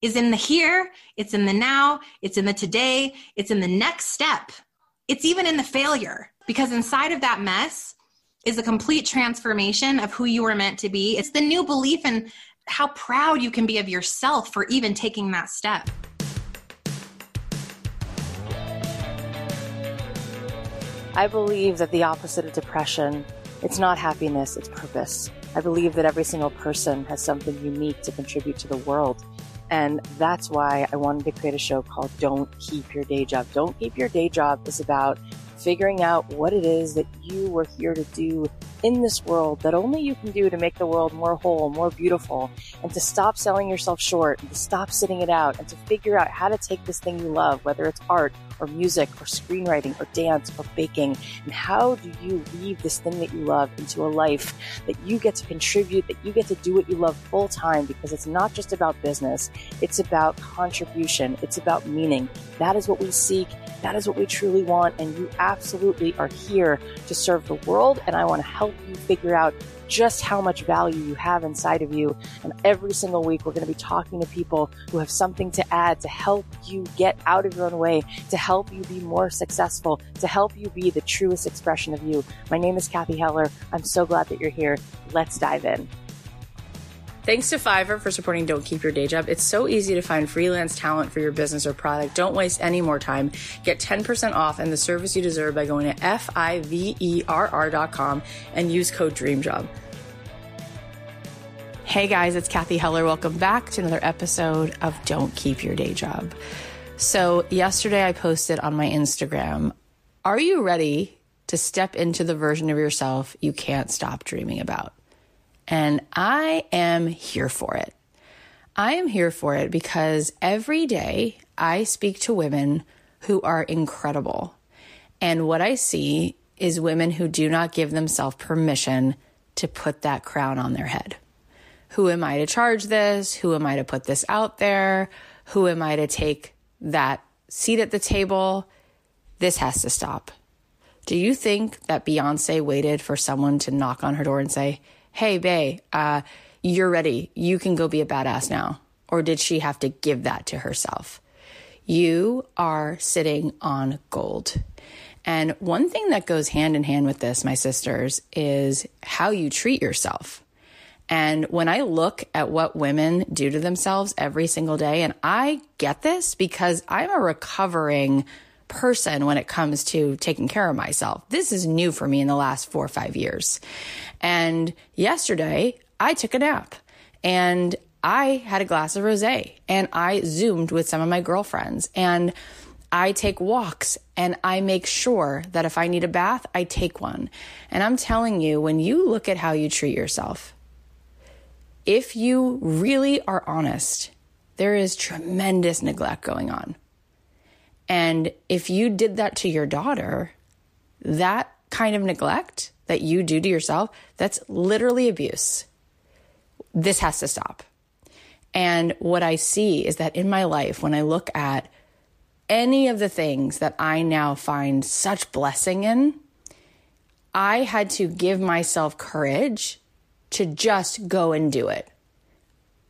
is in the here, it's in the now, it's in the today, it's in the next step. It's even in the failure because inside of that mess is a complete transformation of who you were meant to be. It's the new belief in how proud you can be of yourself for even taking that step. I believe that the opposite of depression, it's not happiness, it's purpose. I believe that every single person has something unique to contribute to the world. And that's why I wanted to create a show called Don't Keep Your Day Job. Don't Keep Your Day Job is about figuring out what it is that you were here to do in this world that only you can do to make the world more whole, more beautiful, and to stop selling yourself short, and to stop sitting it out, and to figure out how to take this thing you love, whether it's art or music or screenwriting or dance or baking? And how do you weave this thing that you love into a life that you get to contribute, that you get to do what you love full time? Because it's not just about business, it's about contribution, it's about meaning. That is what we seek. That is what we truly want. And you absolutely are here to serve the world. And I want to help you figure out just how much value you have inside of you. And every single week, we're going to be talking to people who have something to add to help you get out of your own way, to help you be more successful, to help you be the truest expression of you. My name is Cathy Heller. I'm so glad that you're here. Let's dive in. Thanks to Fiverr for supporting Don't Keep Your Day Job. It's so easy to find freelance talent for your business or product. Don't waste any more time. Get 10% off and the service you deserve by going to F-I-V-E-R-R.com and use code DREAMJOB. Hey guys, it's Cathy Heller. Welcome back to another episode of Don't Keep Your Day Job. So yesterday I posted on my Instagram, are you ready to step into the version of yourself you can't stop dreaming about? And I am here for it. I am here for it because every day I speak to women who are incredible. And what I see is women who do not give themselves permission to put that crown on their head. Who am I to charge this? Who am I to put this out there? Who am I to take that seat at the table? This has to stop. Do you think that Beyonce waited for someone to knock on her door and say, hey, Bey, uh, you're ready. You can go be a badass now. or did she have to give that to herself? You are sitting on gold. And one thing that goes hand in hand with this, my sisters, is how you treat yourself. And when I look at what women do to themselves every single day, and I get this because I'm a recovering person when it comes to taking care of myself. This is new for me in the last four or five years. And yesterday I took a nap and I had a glass of rose and I zoomed with some of my girlfriends and I take walks and I make sure that if I need a bath, I take one. And I'm telling you, when you look at how you treat yourself, if you really are honest, there is tremendous neglect going on. And if you did that to your daughter, that kind of neglect that you do to yourself, that's literally abuse. This has to stop. And what I see is that in my life, when I look at any of the things that I now find such blessing in, I had to give myself courage to just go and do it.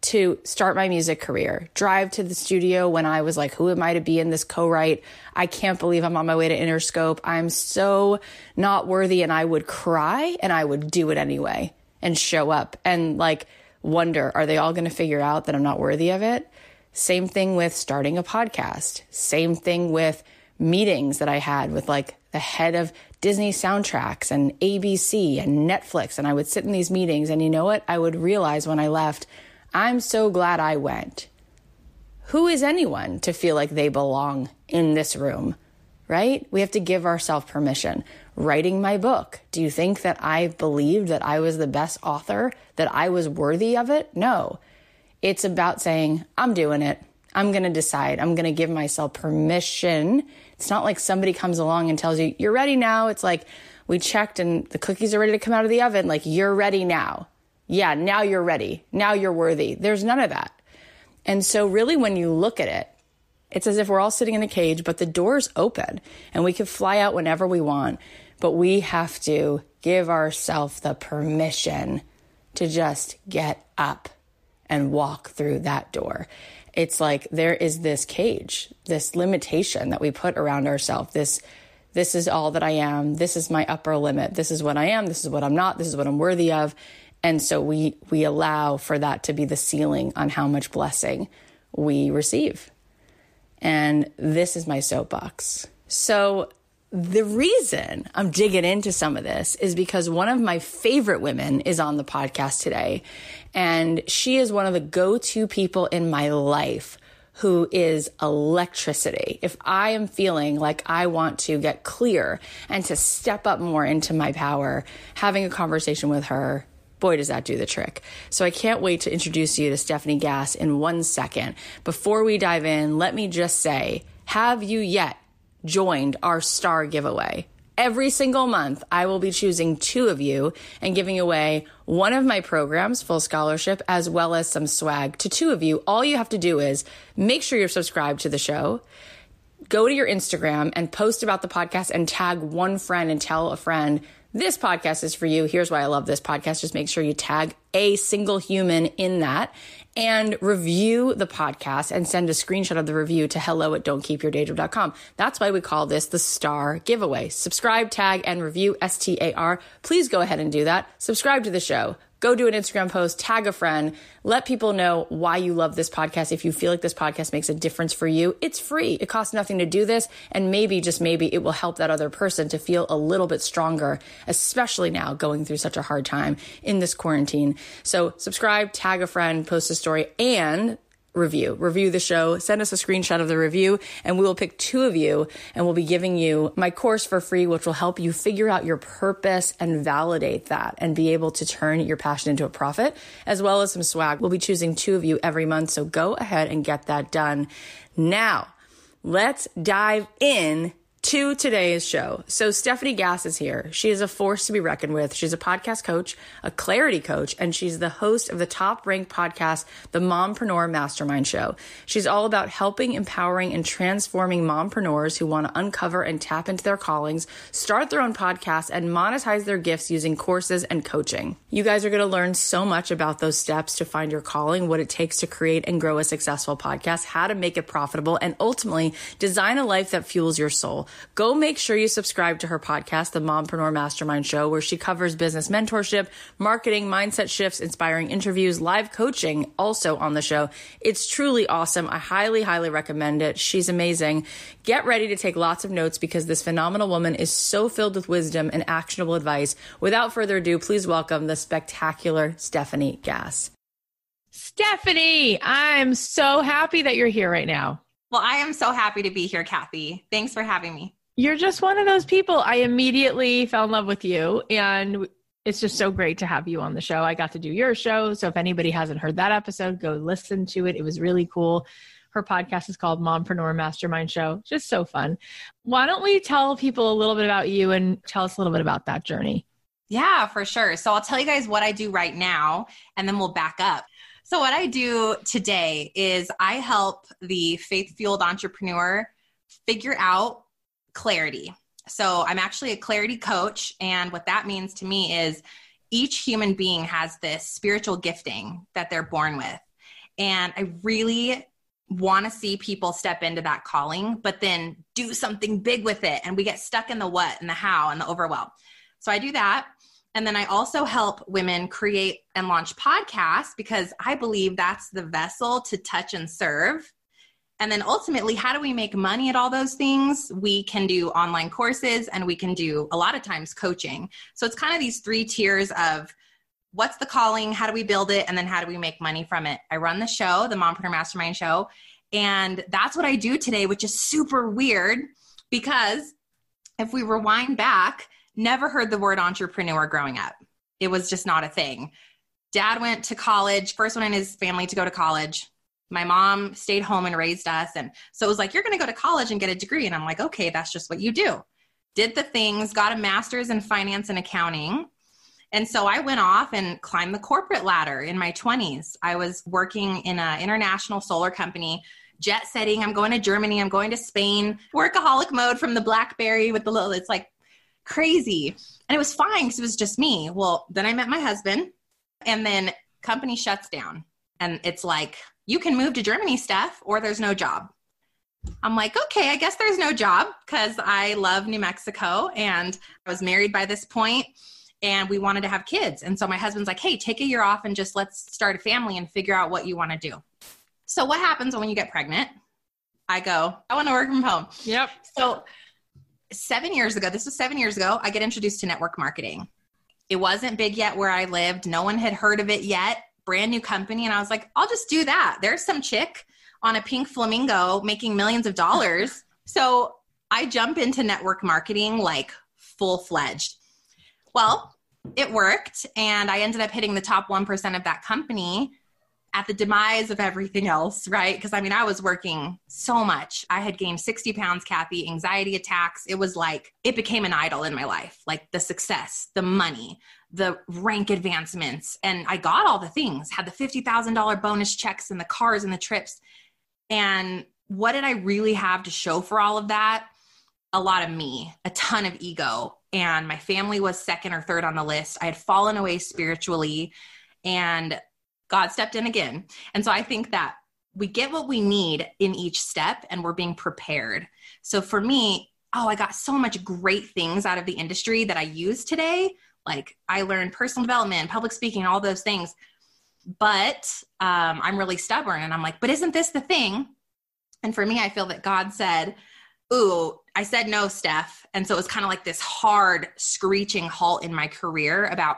To start my music career, drive to the studio when I was like, who am I to be in this co write? I can't believe I'm on my way to Interscope. I'm so not worthy. And I would cry and I would do it anyway and show up and like wonder, are they all going to figure out that I'm not worthy of it? Same thing with starting a podcast. Same thing with meetings that I had with like the head of Disney soundtracks and ABC and Netflix. And I would sit in these meetings, and you know what? I would realize when I left, I'm so glad I went. Who is anyone to feel like they belong in this room? Right? We have to give ourselves permission. Writing my book, do you think that I believed that I was the best author, that I was worthy of it? No. It's about saying, I'm doing it. I'm going to decide. I'm going to give myself permission. It's not like somebody comes along and tells you, you're ready now. It's like, we checked and the cookies are ready to come out of the oven. Like, you're ready now. Yeah, now you're ready. Now you're worthy. There's none of that. And so, really, when you look at it, it's as if we're all sitting in a cage, but the door's open and we can fly out whenever we want. But we have to give ourselves the permission to just get up and walk through that door. It's like there is this cage, this limitation that we put around ourselves. This this is all that I am. This is my upper limit. This is what I am. This is what I'm not. This is what I'm worthy of. And so we we allow for that to be the ceiling on how much blessing we receive. And this is my soapbox. So the reason I'm digging into some of this is because one of my favorite women is on the podcast today. And she is one of the go to people in my life who is electricity. If I am feeling like I want to get clear and to step up more into my power, having a conversation with her, boy, does that do the trick. So I can't wait to introduce you to Stephanie Gass in one second. Before we dive in, let me just say, have you yet joined our star giveaway. Every single month, I will be choosing two of you and giving away one of my programs, full scholarship, as well as some swag to two of you. All you have to do is make sure you're subscribed to the show. Go to your Instagram and post about the podcast and tag one friend and tell a friend this podcast is for you. Here's why I love this podcast. Just make sure you tag a single human in that and review the podcast and send a screenshot of the review to hello at don'tkeepyourdaydream.com. That's why we call this the star giveaway. Subscribe, tag, and review S T A R. Please go ahead and do that. Subscribe to the show go do an Instagram post, tag a friend, let people know why you love this podcast. If you feel like this podcast makes a difference for you, it's free. It costs nothing to do this. And maybe, just maybe, it will help that other person to feel a little bit stronger, especially now going through such a hard time in this quarantine. So subscribe, tag a friend, post a story, and review. Review the show, send us a screenshot of the review, and we will pick two of you and we'll be giving you my course for free, which will help you figure out your purpose and validate that and be able to turn your passion into a profit, as well as some swag. We'll be choosing two of you every month. So go ahead and get that done. Now, let's dive in to today's show. So Stephanie Gass is here. She is a force to be reckoned with. She's a podcast coach, a clarity coach, and she's the host of the top ranked podcast, the Mompreneur Mastermind Show. She's all about helping, empowering, and transforming mompreneurs who want to uncover and tap into their callings, start their own podcasts, and monetize their gifts using courses and coaching. You guys are going to learn so much about those steps to find your calling, what it takes to create and grow a successful podcast, how to make it profitable, and ultimately design a life that fuels your soul go make sure you subscribe to her podcast, The Mompreneur Mastermind Show, where she covers business mentorship, marketing, mindset shifts, inspiring interviews, live coaching also on the show. It's truly awesome. I highly, highly recommend it. She's amazing. Get ready to take lots of notes because this phenomenal woman is so filled with wisdom and actionable advice. Without further ado, please welcome the spectacular Stephanie Gass. Stephanie, I'm so happy that you're here right now. Well, I am so happy to be here, Cathy. Thanks for having me. You're just one of those people. I immediately fell in love with you, and it's just so great to have you on the show. I got to do your show. So if anybody hasn't heard that episode, go listen to it. It was really cool. Her podcast is called Mompreneur Mastermind Show. Just so fun. Why don't we tell people a little bit about you and tell us a little bit about that journey? Yeah, for sure. So I'll tell you guys what I do right now, and then we'll back up. So, what I do today is I help the faith fueled entrepreneur figure out clarity. So, I'm actually a clarity coach. And what that means to me is each human being has this spiritual gifting that they're born with. And I really want to see people step into that calling, but then do something big with it. And we get stuck in the what and the how and the overwhelm. So, I do that. And then I also help women create and launch podcasts because I believe that's the vessel to touch and serve. And then ultimately, how do we make money at all those things? We can do online courses and we can do a lot of times coaching. So it's kind of these three tiers of what's the calling, how do we build it, and then how do we make money from it. I run the show, the Mompreneur Mastermind Show, and that's what I do today, which is super weird because if we rewind back, never heard the word entrepreneur growing up. It was just not a thing. Dad went to college, first one in his family to go to college. My mom stayed home and raised us. And so it was like, you're going to go to college and get a degree. And I'm like, okay, that's just what you do. Did the things, got a master's in finance and accounting. And so I went off and climbed the corporate ladder in my 20s. I was working in an international solar company, jet setting. I'm going to Germany. I'm going to Spain. Workaholic mode from the Blackberry with the little, it's like crazy. And it was fine because it was just me. Well, then I met my husband, and then company shuts down. And it's like, you can move to Germany, Steph, or there's no job. I'm like, okay, I guess there's no job because I love New Mexico and I was married by this point and we wanted to have kids. And so my husband's like, hey, take a year off and just let's start a family and figure out what you want to do. So, what happens when you get pregnant? I go, I want to work from home. Yep. So, seven years ago, this was seven years ago, I get introduced to network marketing. It wasn't big yet where I lived. No one had heard of it yet. Brand new company. And I was like, I'll just do that. There's some chick on a pink flamingo making millions of dollars. so I jump into network marketing like full fledged. Well, it worked. And I ended up hitting the top 1% of that company at the demise of everything else, right? Because I mean, I was working so much. I had gained 60 pounds, Cathy, anxiety attacks. It was like, it became an idol in my life like the success, the money, the rank advancements. And I got all the things, had the $50,000 bonus checks and the cars and the trips. And what did I really have to show for all of that? A lot of me, a ton of ego. And my family was second or third on the list. I had fallen away spiritually. And God stepped in again. And so I think that we get what we need in each step and we're being prepared. So for me, oh, I got so much great things out of the industry that I use today. Like I learned personal development, public speaking, all those things. But um, I'm really stubborn and I'm like, but isn't this the thing? And for me, I feel that God said, Ooh, I said no, Steph. And so it was kind of like this hard, screeching halt in my career about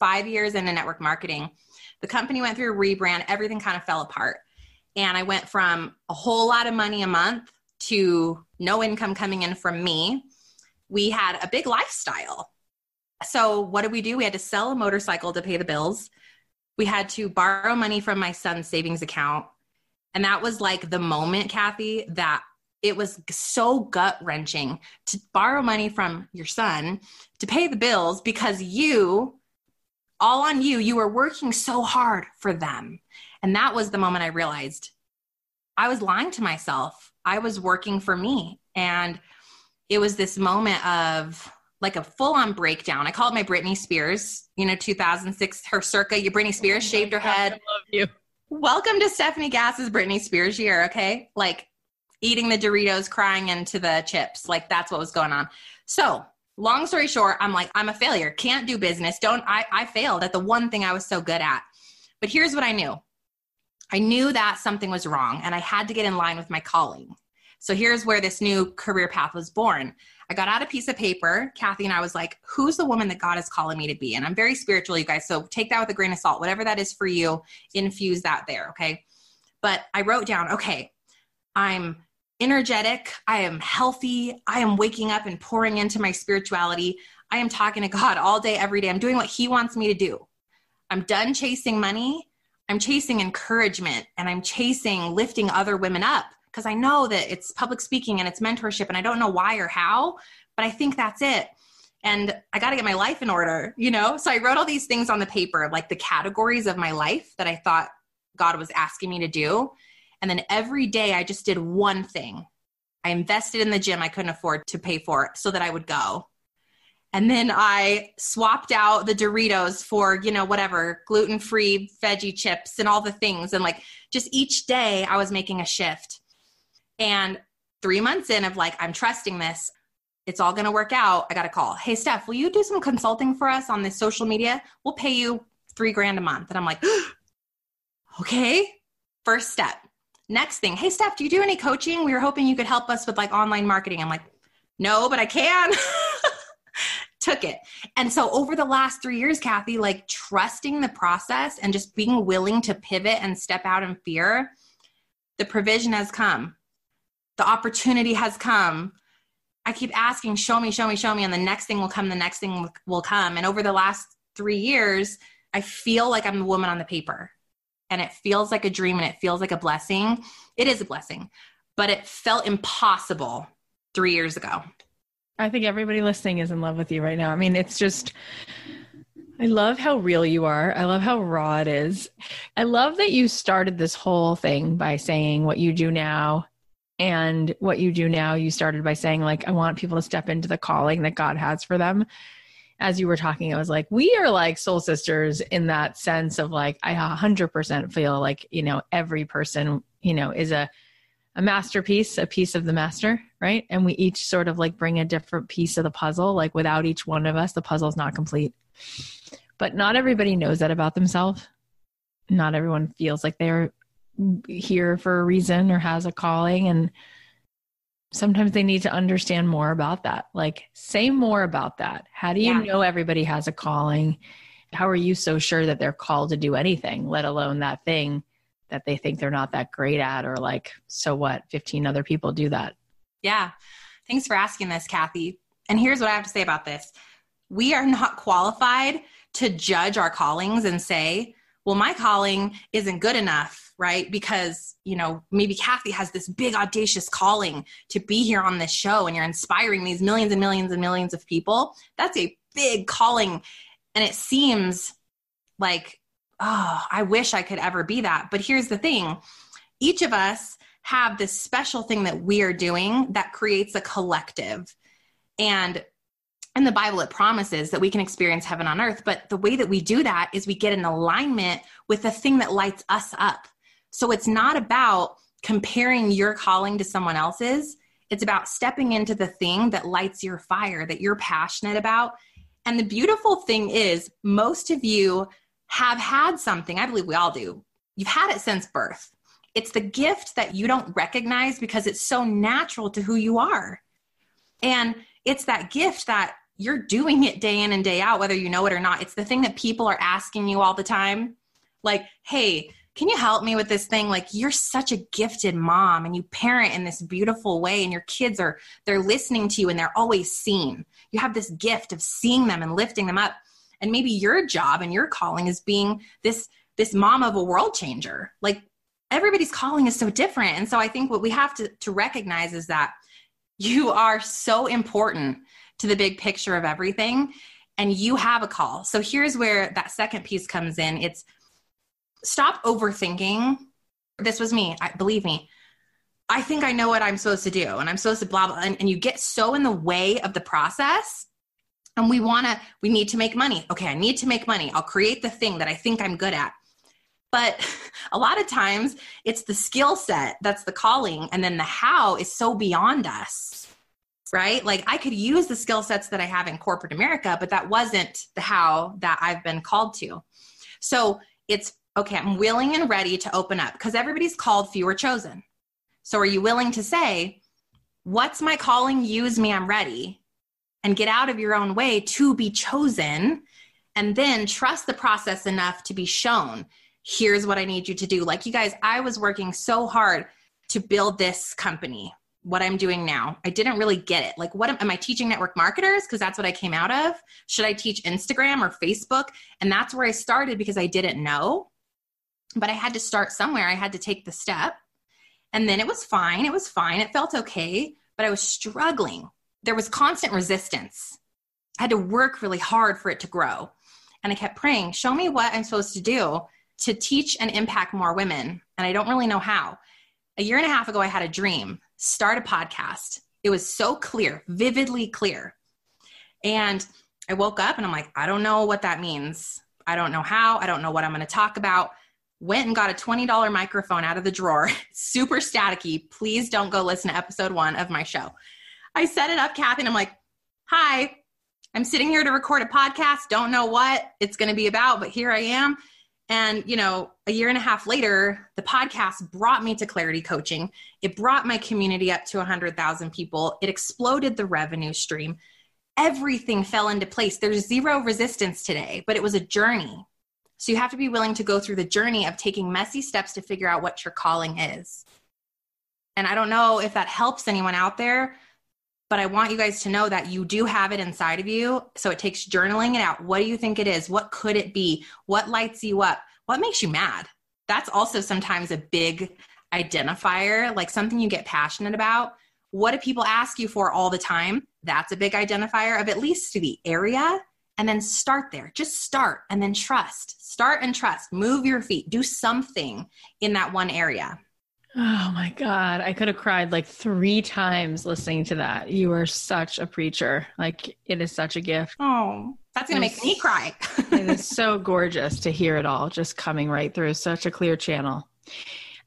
five years into network marketing the company went through a rebrand, everything kind of fell apart. And I went from a whole lot of money a month to no income coming in from me. We had a big lifestyle. So, what did we do? We had to sell a motorcycle to pay the bills. We had to borrow money from my son's savings account. And that was like the moment, Cathy, that it was so gut wrenching to borrow money from your son to pay the bills because you, all on you, you were working so hard for them. And that was the moment I realized I was lying to myself. I was working for me. And it was this moment of like a full on breakdown. I call it my Britney Spears, you know, 2006, her circa. You Britney Spears oh shaved her head. I love you. Welcome to Stephanie Gass's Britney Spears year, okay? Like eating the Doritos, crying into the chips. Like that's what was going on. So, long story short, I'm like, I'm a failure. Can't do business. Don't, I, I failed at the one thing I was so good at. But here's what I knew I knew that something was wrong and I had to get in line with my calling. So here's where this new career path was born. I got out a piece of paper. Cathy and I was like, who's the woman that God is calling me to be? And I'm very spiritual, you guys. So take that with a grain of salt. Whatever that is for you, infuse that there, okay? But I wrote down, okay, I'm energetic. I am healthy. I am waking up and pouring into my spirituality. I am talking to God all day, every day. I'm doing what He wants me to do. I'm done chasing money. I'm chasing encouragement and I'm chasing lifting other women up because I know that it's public speaking and it's mentorship and I don't know why or how, but I think that's it. And I got to get my life in order, you know? So I wrote all these things on the paper, like the categories of my life that I thought God was asking me to do. And then every day I just did one thing. I invested in the gym I couldn't afford to pay for so that I would go. And then I swapped out the Doritos for, you know, whatever, gluten free veggie chips and all the things. And like just each day I was making a shift. And three months in of like, I'm trusting this, it's all going to work out. I got a call. Hey, Steph, will you do some consulting for us on this social media? We'll pay you three grand a month. And I'm like, okay, first step. Next thing, hey, Steph, do you do any coaching? We were hoping you could help us with like online marketing. I'm like, no, but I can. Took it. And so over the last three years, Cathy, like trusting the process and just being willing to pivot and step out in fear, the provision has come. The opportunity has come. I keep asking, show me, show me, show me. And the next thing will come, the next thing will come. And over the last three years, I feel like I'm the woman on the paper and it feels like a dream and it feels like a blessing, it is a blessing. But it felt impossible three years ago. I think everybody listening is in love with you right now. I mean, it's just, I love how real you are. I love how raw it is. I love that you started this whole thing by saying what you do now. And what you do now, you started by saying, like, I want people to step into the calling that God has for them as you were talking, I was like, we are like soul sisters in that sense of like, I 100% feel like, you know, every person, you know, is a, a masterpiece, a piece of the master, right? And we each sort of like bring a different piece of the puzzle. Like without each one of us, the puzzle is not complete. But not everybody knows that about themselves. Not everyone feels like they're here for a reason or has a calling. And sometimes they need to understand more about that. Like, say more about that. How do you yeah. know everybody has a calling? How are you so sure that they're called to do anything, let alone that thing that they think they're not that great at, or like, so what, 15 other people do that? Yeah. Thanks for asking this, Cathy. And here's what I have to say about this we are not qualified to judge our callings and say, well, my calling isn't good enough, right? Because, you know, maybe Cathy has this big audacious calling to be here on this show and you're inspiring these millions and millions and millions of people. That's a big calling. And it seems like, oh, I wish I could ever be that. But here's the thing each of us have this special thing that we are doing that creates a collective. And in the Bible, it promises that we can experience heaven on earth. But the way that we do that is we get in alignment with the thing that lights us up. So it's not about comparing your calling to someone else's. It's about stepping into the thing that lights your fire, that you're passionate about. And the beautiful thing is, most of you have had something, I believe we all do. You've had it since birth. It's the gift that you don't recognize because it's so natural to who you are. And it's that gift that you're doing it day in and day out, whether you know it or not. It's the thing that people are asking you all the time. Like, hey, can you help me with this thing? Like, you're such a gifted mom and you parent in this beautiful way, and your kids are, they're listening to you and they're always seen. You have this gift of seeing them and lifting them up. And maybe your job and your calling is being this this mom of a world changer. Like everybody's calling is so different. And so I think what we have to, to recognize is that you are so important to the big picture of everything and you have a call. So here's where that second piece comes in. It's stop overthinking. This was me. I, believe me. I think I know what I'm supposed to do and I'm supposed to blah, blah. And, and you get so in the way of the process and we want to, we need to make money. Okay, I need to make money. I'll create the thing that I think I'm good at. But a lot of times it's the skill set that's the calling, and then the how is so beyond us, right? Like I could use the skill sets that I have in corporate America, but that wasn't the how that I've been called to. So it's okay, I'm willing and ready to open up because everybody's called, few are chosen. So are you willing to say, What's my calling? Use me, I'm ready. And get out of your own way to be chosen. And then trust the process enough to be shown here's what I need you to do. Like you guys, I was working so hard to build this company, what I'm doing now. I didn't really get it. Like, what am, am I teaching network marketers? Because that's what I came out of. Should I teach Instagram or Facebook? And that's where I started because I didn't know. But I had to start somewhere. I had to take the step. And then it was fine. It was fine. It felt okay. But I was struggling. There was constant resistance. I had to work really hard for it to grow. And I kept praying, show me what I'm supposed to do to teach and impact more women. And I don't really know how. A year and a half ago, I had a dream start a podcast. It was so clear, vividly clear. And I woke up and I'm like, I don't know what that means. I don't know how. I don't know what I'm going to talk about. Went and got a $20 microphone out of the drawer, super staticky. Please don't go listen to episode one of my show. I set it up, Cathy, and I'm like, Hi, I'm sitting here to record a podcast. Don't know what it's going to be about, but here I am. And, you know, a year and a half later, the podcast brought me to Clarity Coaching. It brought my community up to 100,000 people. It exploded the revenue stream. Everything fell into place. There's zero resistance today, but it was a journey. So you have to be willing to go through the journey of taking messy steps to figure out what your calling is. And I don't know if that helps anyone out there, but I want you guys to know that you do have it inside of you. So it takes journaling it out. What do you think it is? What could it be? What lights you up? What makes you mad? That's also sometimes a big identifier, like something you get passionate about. What do people ask you for all the time? That's a big identifier of at least the area. And then start there. Just start and then trust. Start and trust. Move your feet. Do something in that one area. Oh my God. I could have cried like three times listening to that. You are such a preacher. Like, it is such a gift. Oh, that's going to make me cry. it is so gorgeous to hear it all just coming right through such a clear channel.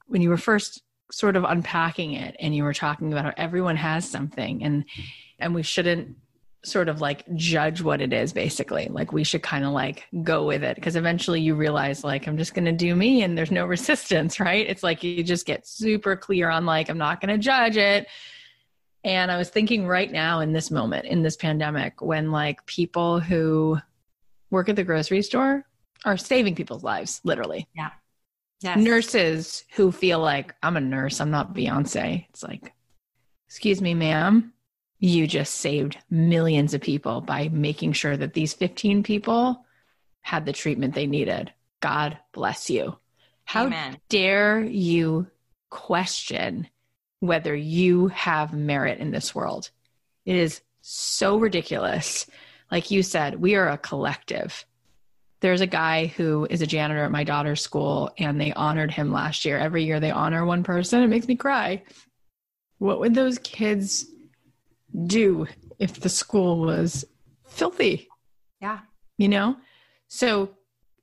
When you were first sort of unpacking it and you were talking about how everyone has something and and we shouldn't sort of like judge what it is basically. Like we should kind of like go with it. Because eventually you realize like i'm just going to do me and there's no resistance right? It's like you just get super clear on like i'm not going to judge it. And i was thinking right now in this moment in this pandemic when like people who work at the grocery store are saving people's lives literally. Yeah. Yes. nurses who feel like i'm a nurse i'm not beyonce. It's like excuse me ma'am you just saved millions of people by making sure that these 15 people had the treatment they needed. God bless you. How Amen. dare you question whether you have merit in this world? It is so ridiculous. Like you said, we are a collective. There's a guy who is a janitor at my daughter's school, and they honored him last year. Every year they honor one person. It makes me cry. What would those kids do if the school was filthy? Yeah. You know? So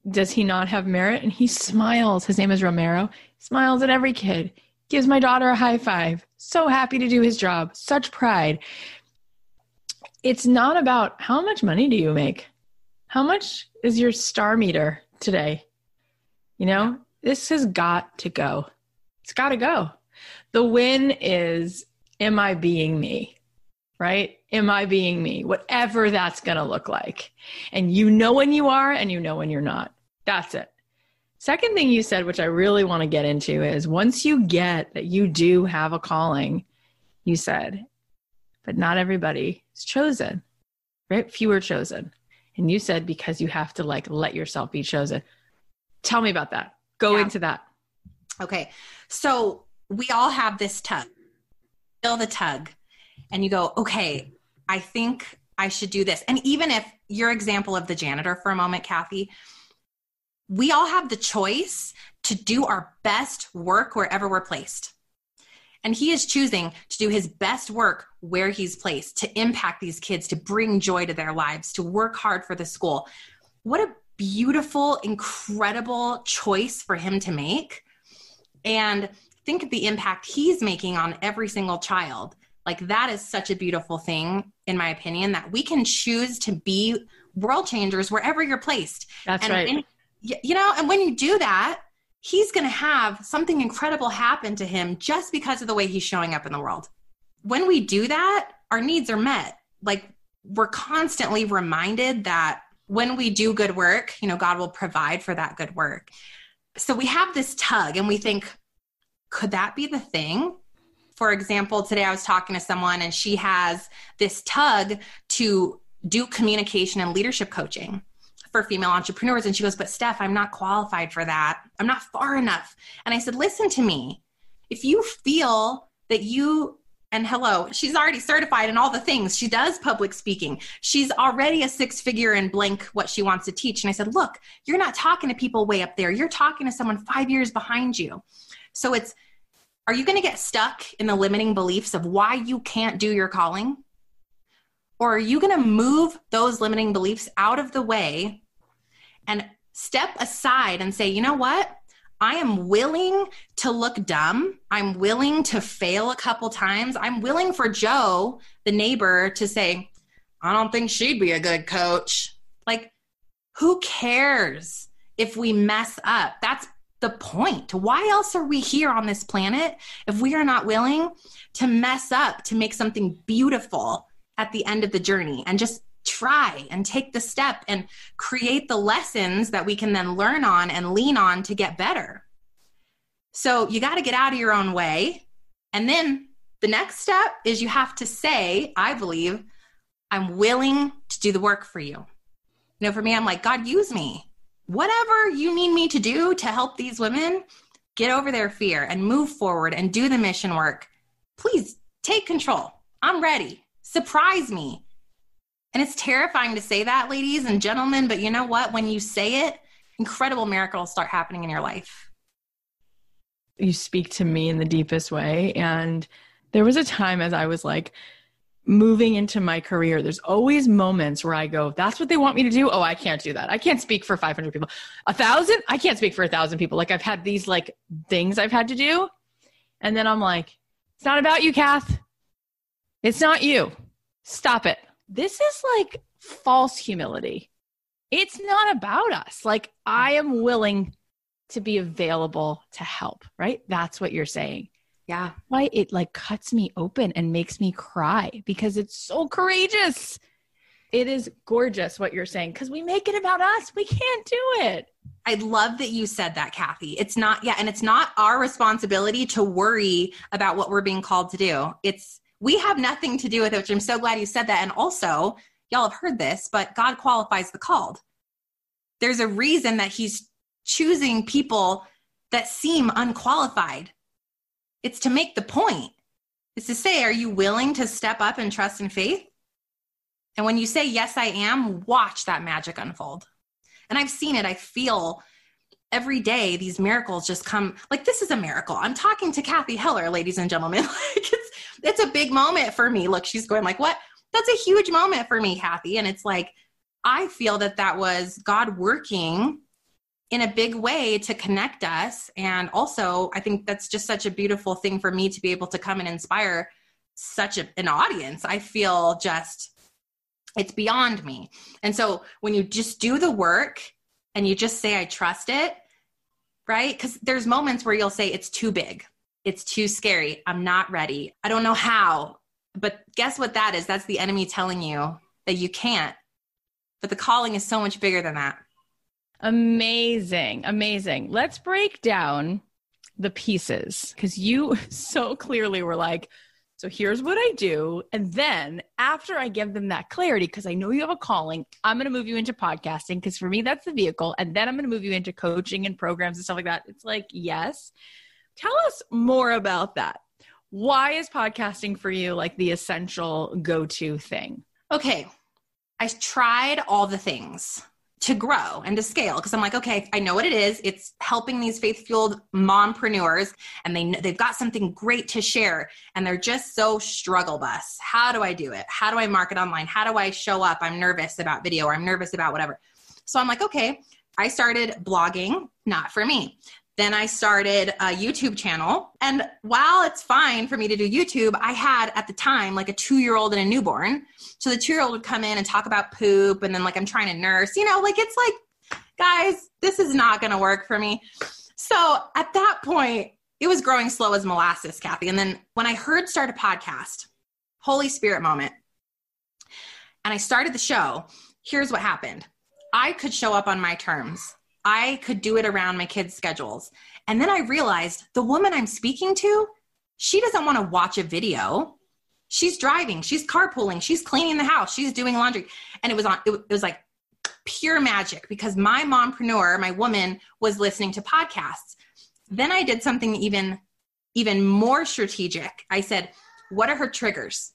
does he not have merit? And he smiles. His name is Romero. He smiles at every kid. Gives my daughter a high five. So happy to do his job. Such pride. It's not about how much money do you make? How much is your star meter today? You know, this has got to go. It's got to go. The win is am I being me? Right? Am I being me? Whatever that's going to look like. And you know when you are and you know when you're not. That's it. Second thing you said, which I really want to get into, is once you get that you do have a calling, you said, but not everybody is chosen, right? Few are chosen. And you said because you have to like let yourself be chosen. Tell me about that. Go yeah. into that. Okay. So we all have this tug. Feel the tug. And you go, okay, I think I should do this. And even if your example of the janitor for a moment, Cathy, we all have the choice to do our best work wherever we're placed. And he is choosing to do his best work where he's placed, to impact these kids, to bring joy to their lives, to work hard for the school. What a beautiful, incredible choice for him to make. And think of the impact he's making on every single child. Like, that is such a beautiful thing, in my opinion, that we can choose to be world changers wherever you're placed. That's and right. When, you know, and when you do that, he's going to have something incredible happen to him just because of the way he's showing up in the world. When we do that, our needs are met. Like, we're constantly reminded that when we do good work, you know, God will provide for that good work. So we have this tug and we think, could that be the thing? For example, today I was talking to someone and she has this tug to do communication and leadership coaching for female entrepreneurs. And she goes, But Steph, I'm not qualified for that. I'm not far enough. And I said, Listen to me. If you feel that you and hello, she's already certified in all the things. She does public speaking. She's already a six figure in blank what she wants to teach. And I said, Look, you're not talking to people way up there. You're talking to someone five years behind you. So it's, are you going to get stuck in the limiting beliefs of why you can't do your calling? Or are you going to move those limiting beliefs out of the way and step aside and say, you know what? I am willing to look dumb. I'm willing to fail a couple times. I'm willing for Joe, the neighbor, to say, I don't think she'd be a good coach. Like, who cares if we mess up? That's the point. Why else are we here on this planet if we are not willing to mess up to make something beautiful at the end of the journey and just try and take the step and create the lessons that we can then learn on and lean on to get better. So you got to get out of your own way. And then the next step is you have to say, I believe, I'm willing to do the work for you. You know, for me, I'm like, God, use me. Whatever you need me to do to help these women get over their fear and move forward and do the mission work, please take control. I'm ready. Surprise me. And it's terrifying to say that, ladies and gentlemen, but you know what? When you say it, incredible miracles start happening in your life. You speak to me in the deepest way. And there was a time as I was like moving into my career, there's always moments where I go, that's what they want me to do. Oh, I can't do that. I can't speak for 500 people. A thousand? I can't speak for a thousand people. Like I've had these like things I've had to do. And then I'm like, it's not about you, Cath. It's not you. Stop it this is like false humility. It's not about us. Like, I am willing to be available to help, right? That's what you're saying. Yeah. Why it like cuts me open and makes me cry because it's so courageous. It is gorgeous what you're saying because we make it about us. We can't do it. I love that you said that, Cathy. It's not, yeah, and it's not our responsibility to worry about what we're being called to do. It's we have nothing to do with it, which I'm so glad you said that. And also, y'all have heard this, but God qualifies the called. There's a reason that He's choosing people that seem unqualified. It's to make the point. It's to say, are you willing to step up and trust in faith? And when you say, yes, I am, watch that magic unfold. And I've seen it. I feel every day these miracles just come like this is a miracle i'm talking to cathy heller ladies and gentlemen like it's it's a big moment for me look she's going like what that's a huge moment for me cathy and it's like i feel that that was god working in a big way to connect us and also i think that's just such a beautiful thing for me to be able to come and inspire such a, an audience i feel just it's beyond me and so when you just do the work and you just say, I trust it, right? Because there's moments where you'll say, it's too big, it's too scary, I'm not ready, I don't know how. But guess what that is? That's the enemy telling you that you can't. But the calling is so much bigger than that. Amazing. Amazing. Let's break down the pieces because you so clearly were like, so here's what I do. And then after I give them that clarity, because I know you have a calling, I'm going to move you into podcasting because for me, that's the vehicle. And then I'm going to move you into coaching and programs and stuff like that. It's like, yes. Tell us more about that. Why is podcasting for you like the essential go to thing? Okay. I tried all the things to grow and to scale because I'm like, okay, I know what it is. It's helping these faith fueled mompreneurs and they they've got something great to share and they're just so struggle bus. How do I do it? How do I market online? How do I show up? I'm nervous about video or I'm nervous about whatever. So I'm like, okay, I started blogging, not for me. Then I started a YouTube channel. And while it's fine for me to do YouTube, I had at the time like a two year old and a newborn. So the two year old would come in and talk about poop. And then, like, I'm trying to nurse, you know, like it's like, guys, this is not going to work for me. So at that point, it was growing slow as molasses, Cathy. And then when I heard start a podcast, Holy Spirit moment, and I started the show, here's what happened I could show up on my terms. I could do it around my kids' schedules. And then I realized the woman I'm speaking to, she doesn't want to watch a video. She's driving, she's carpooling, she's cleaning the house, she's doing laundry. And it was on it, was like pure magic because my mompreneur, my woman was listening to podcasts. Then I did something even even more strategic. I said, "What are her triggers?"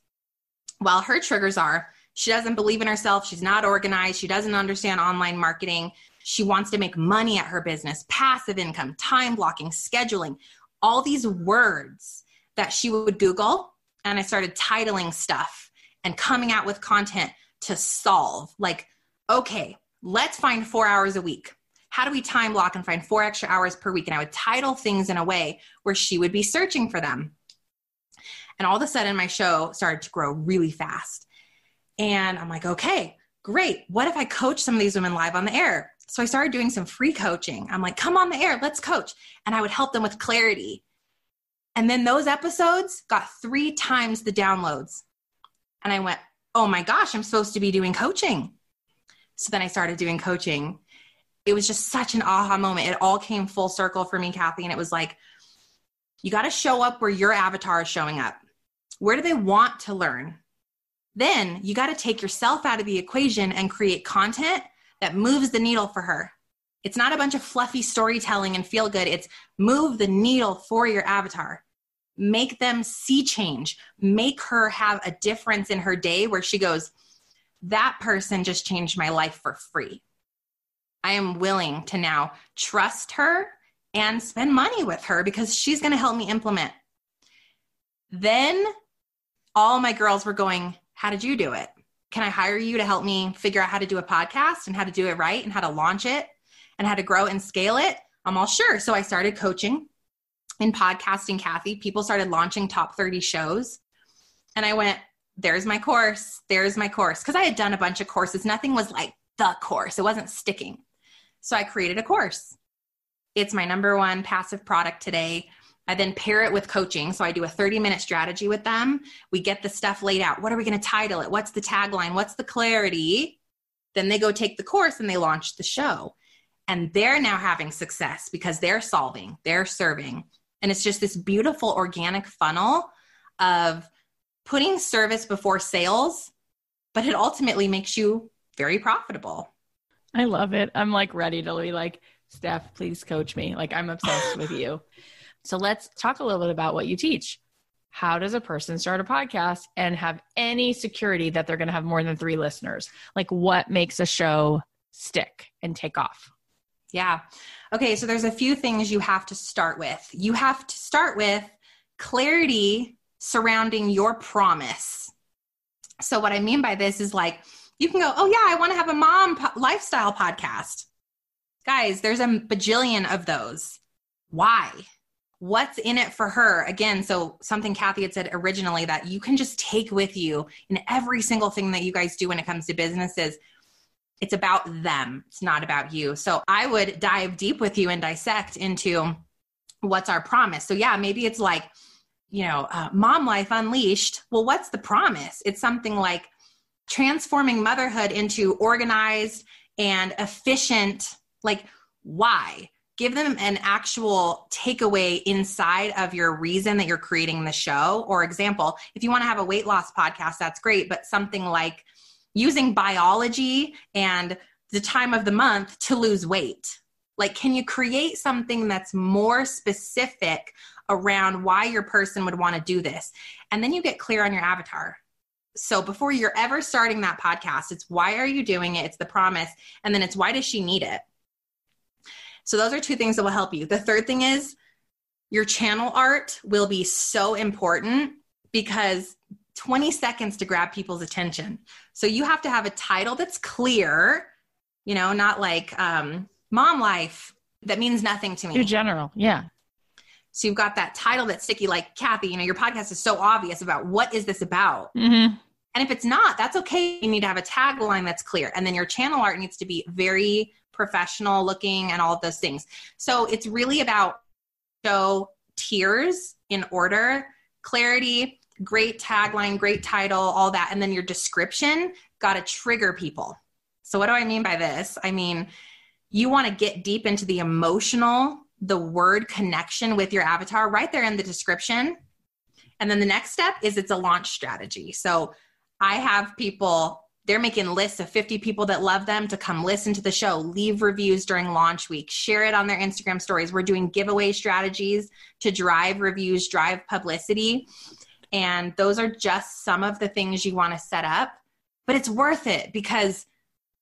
Well, her triggers are she doesn't believe in herself, she's not organized, she doesn't understand online marketing, she wants to make money at her business, passive income, time blocking, scheduling, all these words that she would Google. And I started titling stuff and coming out with content to solve. Like, okay, let's find four hours a week. How do we time block and find four extra hours per week? And I would title things in a way where she would be searching for them. And all of a sudden, my show started to grow really fast. And I'm like, okay, great. What if I coach some of these women live on the air? So I started doing some free coaching. I'm like, come on the air, let's coach. And I would help them with clarity. And then those episodes got three times the downloads. And I went, oh my gosh, I'm supposed to be doing coaching. So then I started doing coaching. It was just such an aha moment. It all came full circle for me, Cathy. And it was like, you got to show up where your avatar is showing up. Where do they want to learn? Then you got to take yourself out of the equation and create content that moves the needle for her. It's not a bunch of fluffy storytelling and feel good. It's move the needle for your avatar. Make them see change. Make her have a difference in her day where she goes, That person just changed my life for free. I am willing to now trust her and spend money with her because she's going to help me implement. Then all my girls were going, How did you do it? Can I hire you to help me figure out how to do a podcast and how to do it right and how to launch it and how to grow and scale it? I'm all sure. So I started coaching in podcasting, Cathy. People started launching top 30 shows. And I went, there's my course. There's my course. Because I had done a bunch of courses. Nothing was like the course, it wasn't sticking. So I created a course. It's my number one passive product today. I then pair it with coaching. So I do a 30 minute strategy with them. We get the stuff laid out. What are we going to title it? What's the tagline? What's the clarity? Then they go take the course and they launch the show. And they're now having success because they're solving, they're serving. And it's just this beautiful organic funnel of putting service before sales, but it ultimately makes you very profitable. I love it. I'm like ready to be like, Steph, please coach me. Like, I'm obsessed with you. So let's talk a little bit about what you teach. How does a person start a podcast and have any security that they're going to have more than three listeners? Like, what makes a show stick and take off? Yeah. Okay. So there's a few things you have to start with. You have to start with clarity surrounding your promise. So, what I mean by this is like, you can go, oh, yeah, I want to have a mom po- lifestyle podcast. Guys, there's a bajillion of those. Why? What's in it for her? Again so something cathy had said originally that you can just take with you in every single thing that you guys do when it comes to businesses. It's about them. It's not about you. So i would dive deep with you and dissect into what's our promise. So yeah maybe it's like you know uh, mom life unleashed. Well what's the promise? It's something like transforming motherhood into organized and efficient like why give them an actual takeaway inside of your reason that you're creating the show. Or example, if you want to have a weight loss podcast, that's great, but something like using biology and the time of the month to lose weight. Like, can you create something that's more specific around why your person would want to do this. And then you get clear on your avatar. So before you're ever starting that podcast, it's why are you doing it? It's the promise. And then it's why does she need it? So those are two things that will help you. The third thing is your channel art will be so important because 20 seconds to grab people's attention. So you have to have a title that's clear, you know, not like um, mom life that means nothing to me. Too general. Yeah. So you've got that title that's sticky, like Cathy, you know, your podcast is so obvious about what is this about? Mm-hmm. And if it's not, that's okay. You need to have a tagline that's clear. And then your channel art needs to be very professional looking and all of those things. So it's really about show tiers in order, clarity, great tagline, great title, all that. And then your description got to trigger people. So, what do I mean by this? I mean, you want to get deep into the emotional, the word connection with your avatar right there in the description. And then the next step is it's a launch strategy. So, I have people they're making lists of 50 people that love them to come listen to the show, leave reviews during launch week, share it on their Instagram stories. We're doing giveaway strategies to drive reviews, drive publicity. And those are just some of the things you want to set up, but it's worth it because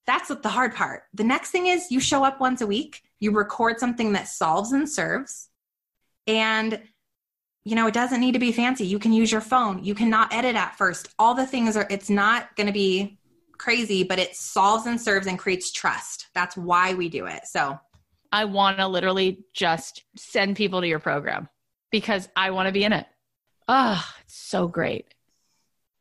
that's the hard part. The next thing is you show up once a week, you record something that solves and serves. And you know, it doesn't need to be fancy. You can use your phone. You cannot edit at first. All the things are, it's not going to be crazy, but it solves and serves and creates trust. That's why we do it. So I want to literally just send people to your program because I want to be in it. Oh, it's so great.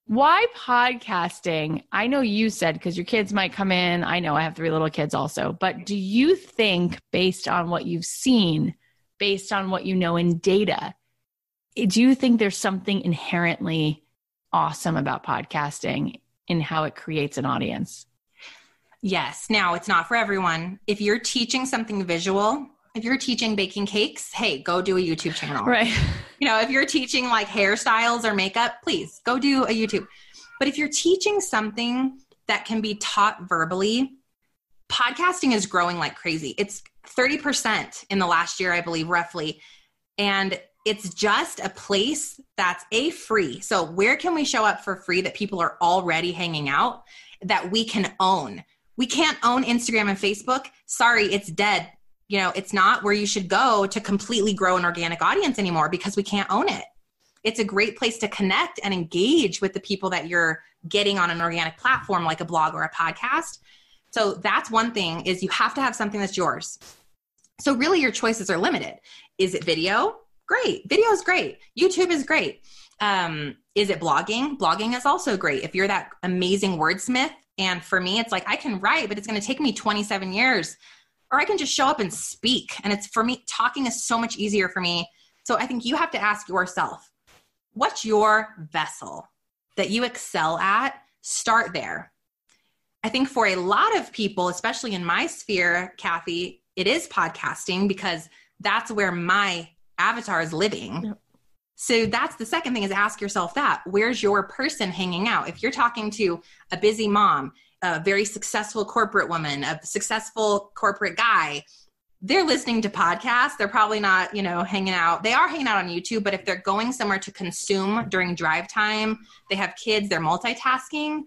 Why podcasting? I know you said because your kids might come in. I know I have three little kids also, but do you think, based on what you've seen, based on what you know in data, do you think there's something inherently awesome about podcasting in how it creates an audience? Yes. Now, it's not for everyone. If you're teaching something visual, if you're teaching baking cakes, hey, go do a YouTube channel. Right. You know, if you're teaching like hairstyles or makeup, please go do a YouTube. But if you're teaching something that can be taught verbally, podcasting is growing like crazy. It's 30% in the last year, I believe, roughly. And it's just a place that's a free. So where can we show up for free that people are already hanging out that we can own? We can't own Instagram and Facebook. Sorry, it's dead. You know, it's not where you should go to completely grow an organic audience anymore because we can't own it. It's a great place to connect and engage with the people that you're getting on an organic platform like a blog or a podcast. So that's one thing is you have to have something that's yours. So really your choices are limited. Is it video? Great. Video is great. YouTube is great. Um, is it blogging? Blogging is also great. If you're that amazing wordsmith, and for me, it's like I can write, but it's going to take me 27 years, or I can just show up and speak. And it's for me, talking is so much easier for me. So I think you have to ask yourself, what's your vessel that you excel at? Start there. I think for a lot of people, especially in my sphere, Cathy, it is podcasting because that's where my avatar is living. Yep. So that's the second thing is ask yourself that. Where's your person hanging out? If you're talking to a busy mom, a very successful corporate woman, a successful corporate guy, they're listening to podcasts. They're probably not, you know, hanging out. They are hanging out on YouTube, but if they're going somewhere to consume during drive time, they have kids, they're multitasking,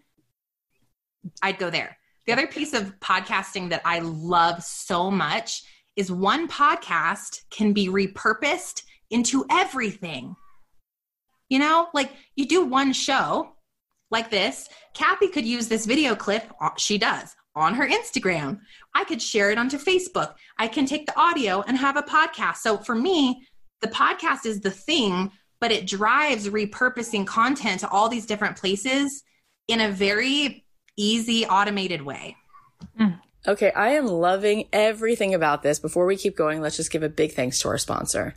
I'd go there. The other piece of podcasting that I love so much is one podcast can be repurposed into everything. You know, like you do one show like this. Cathy could use this video clip, uh, she does, on her Instagram. I could share it onto Facebook. I can take the audio and have a podcast. So for me, the podcast is the thing, but it drives repurposing content to all these different places in a very easy, automated way. Mm. Okay, I am loving everything about this. Before we keep going, let's just give a big thanks to our sponsor.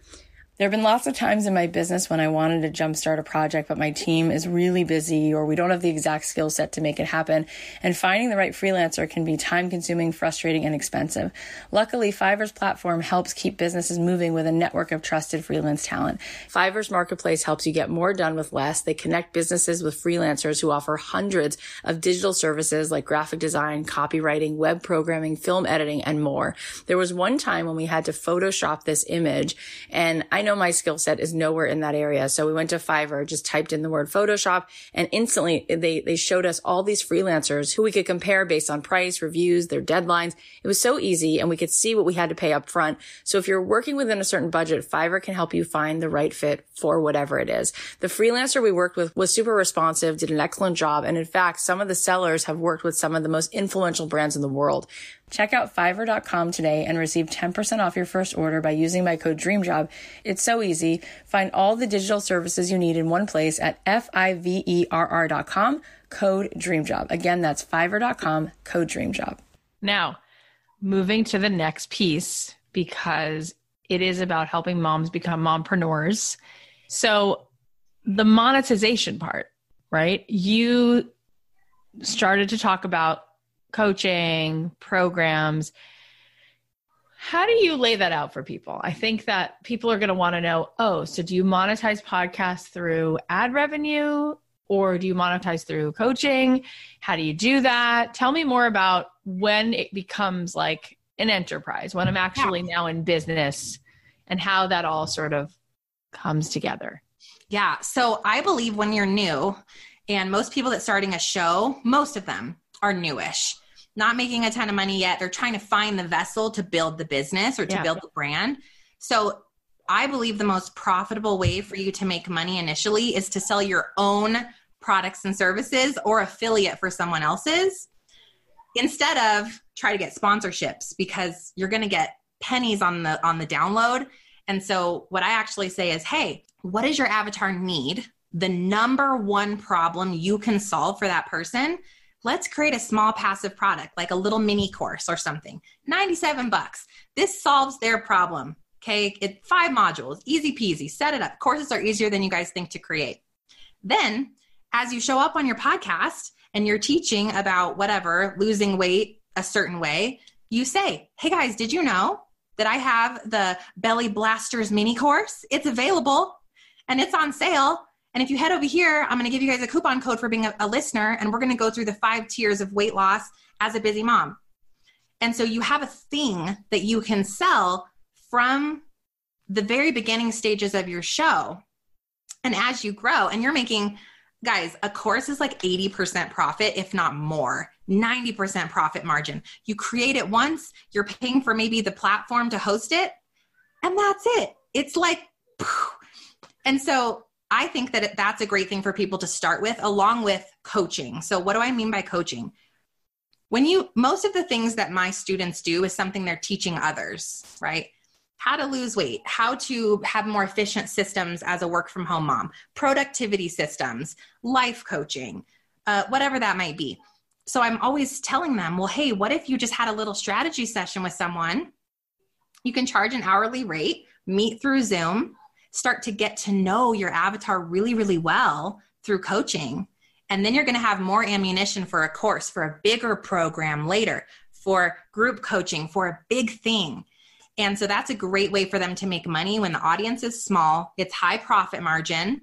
There have been lots of times in my business when I wanted to jumpstart a project, but my team is really busy or we don't have the exact skill set to make it happen. And finding the right freelancer can be time consuming, frustrating, and expensive. Luckily, Fiverr's platform helps keep businesses moving with a network of trusted freelance talent. Fiverr's marketplace helps you get more done with less. They connect businesses with freelancers who offer hundreds of digital services like graphic design, copywriting, web programming, film editing, and more. There was one time when we had to Photoshop this image and I know my skill set is nowhere in that area. So we went to Fiverr, just typed in the word Photoshop and instantly they, they showed us all these freelancers who we could compare based on price, reviews, their deadlines. It was so easy and we could see what we had to pay up front. So if you're working within a certain budget, Fiverr can help you find the right fit for whatever it is. The freelancer we worked with was super responsive, did an excellent job. And in fact, some of the sellers have worked with some of the most influential brands in the world. Check out fiverr.com today and receive 10% off your first order by using my code DREAMJOB. It's so easy. Find all the digital services you need in one place at F-I-V-E-R-R.com, code DREAMJOB. Again, that's fiverr.com, code DREAMJOB. Now, moving to the next piece because it is about helping moms become mompreneurs. So, the monetization part, right? You started to talk about coaching, programs. How do you lay that out for people? I think that people are going to want to know oh, so do you monetize podcasts through ad revenue or do you monetize through coaching? How do you do that? Tell me more about when it becomes like an enterprise, when I'm actually yeah. now in business and how that all sort of comes together. Yeah. So I believe when you're new, and most people that starting a show, most of them are newish, not making a ton of money yet. They're trying to find the vessel to build the business or to yeah. build the brand. So I believe the most profitable way for you to make money initially is to sell your own products and services or affiliate for someone else's instead of try to get sponsorships because you're going to get pennies on the on the download. And so what I actually say is, "Hey, what does your avatar need? The number one problem you can solve for that person let's create a small passive product like a little mini course or something. 97 bucks. This solves their problem okay? It five modules easy peasy set it up. Courses are easier than you guys think to create. Then as you show up on your podcast and you're teaching about whatever losing weight a certain way you say hey guys did you know that i have the belly blasters mini course? It's available and it's on sale and if you head over here, I'm going to give you guys a coupon code for being a, a listener, and we're going to go through the five tiers of weight loss as a busy mom. And so you have a thing that you can sell from the very beginning stages of your show. And as you grow, and you're making, guys, a course is like 80% profit, if not more, 90% profit margin. You create it once, you're paying for maybe the platform to host it, and that's it. It's like, and so I think that that's a great thing for people to start with, along with coaching. So, what do I mean by coaching? When you, most of the things that my students do is something they're teaching others, right? How to lose weight, how to have more efficient systems as a work from home mom, productivity systems, life coaching, uh, whatever that might be. So, I'm always telling them, well, hey, what if you just had a little strategy session with someone? You can charge an hourly rate, meet through Zoom start to get to know your avatar really, really well through coaching. And then you're going to have more ammunition for a course, for a bigger program later, for group coaching, for a big thing. And so that's a great way for them to make money when the audience is small, it's high profit margin.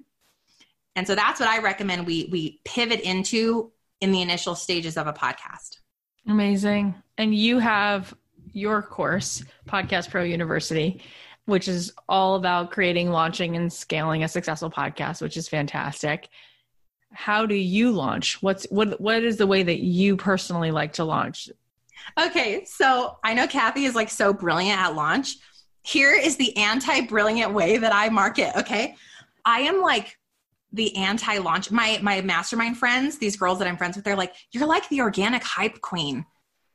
And so that's what I recommend we we pivot into in the initial stages of a podcast. Amazing. And you have your course, Podcast Pro University which is all about creating, launching, and scaling a successful podcast, which is fantastic. How do you launch? What's what what is the way that you personally like to launch? Okay, so I know Cathy is like so brilliant at launch. Here is the anti-brilliant way that I market, okay? I am like the anti-launch. My my mastermind friends, these girls that I'm friends with, they're like, "You're like the organic hype queen."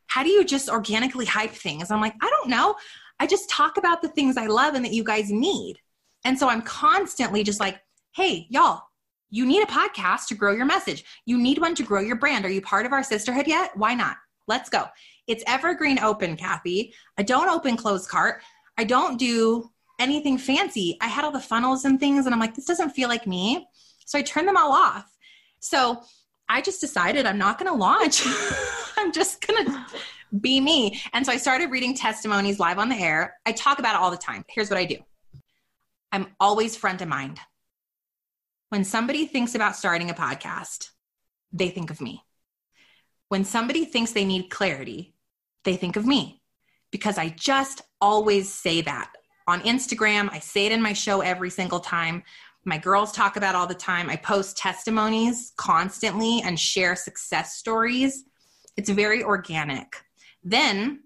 How do you just organically hype things? I'm like, I don't know. I just talk about the things I love and that you guys need. And so I'm constantly just like, hey, y'all, you need a podcast to grow your message. You need one to grow your brand. Are you part of our sisterhood yet? Why not? Let's go. It's evergreen open, Cathy. I don't open closed cart. I don't do anything fancy. I had all the funnels and things, and I'm like, this doesn't feel like me. So I turned them all off. So I just decided I'm not going to launch. I'm just going to be me. And so I started reading testimonies live on the air. I talk about it all the time. Here's what I do I'm always front of mind. When somebody thinks about starting a podcast, they think of me. When somebody thinks they need clarity, they think of me because I just always say that. on Instagram. I say it in my show every single time. My girls talk about all the time. I post testimonies constantly and share success stories. It's very organic. Then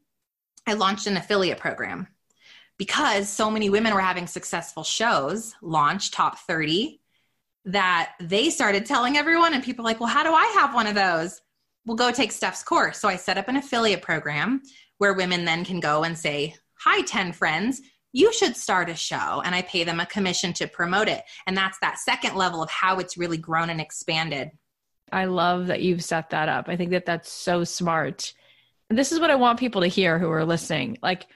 I launched an affiliate program because so many women were having successful shows, launch top 30, that they started telling everyone, and people like, well, how do I have one of those? Well, go take Steph's course. So I set up an affiliate program where women then can go and say, hi, 10 friends, you should start a show. And I pay them a commission to promote it. And that's that second level of how it's really grown and expanded. I love that you've set that up. I think that that's so smart. This is what I want people to hear who are listening. Like,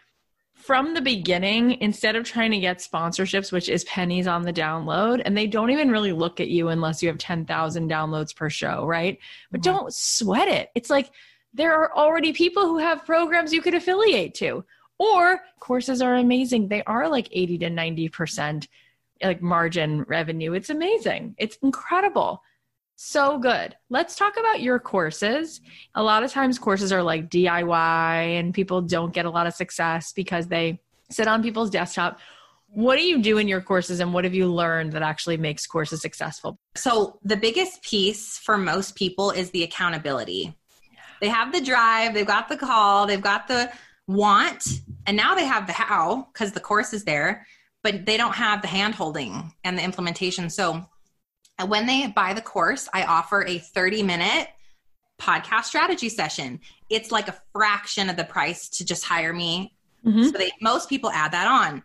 from the beginning, instead of trying to get sponsorships, which is pennies on the download, and they don't even really look at you unless you have 10,000 downloads per show, right? But mm-hmm. don't sweat it. It's like there are already people who have programs you could affiliate to, or courses are amazing. They are like 80 to 90% like margin revenue. It's amazing. It's incredible. So good. Let's talk about your courses. A lot of times, courses are like DIY, and people don't get a lot of success because they sit on people's desktop. What do you do in your courses, and what have you learned that actually makes courses successful? So, the biggest piece for most people is the accountability. They have the drive, they've got the call, they've got the want, and now they have the how because the course is there, but they don't have the hand holding and the implementation. So, and when they buy the course, I offer a 30 minute podcast strategy session. It's like a fraction of the price to just hire me. Mm-hmm. So they, most people add that on.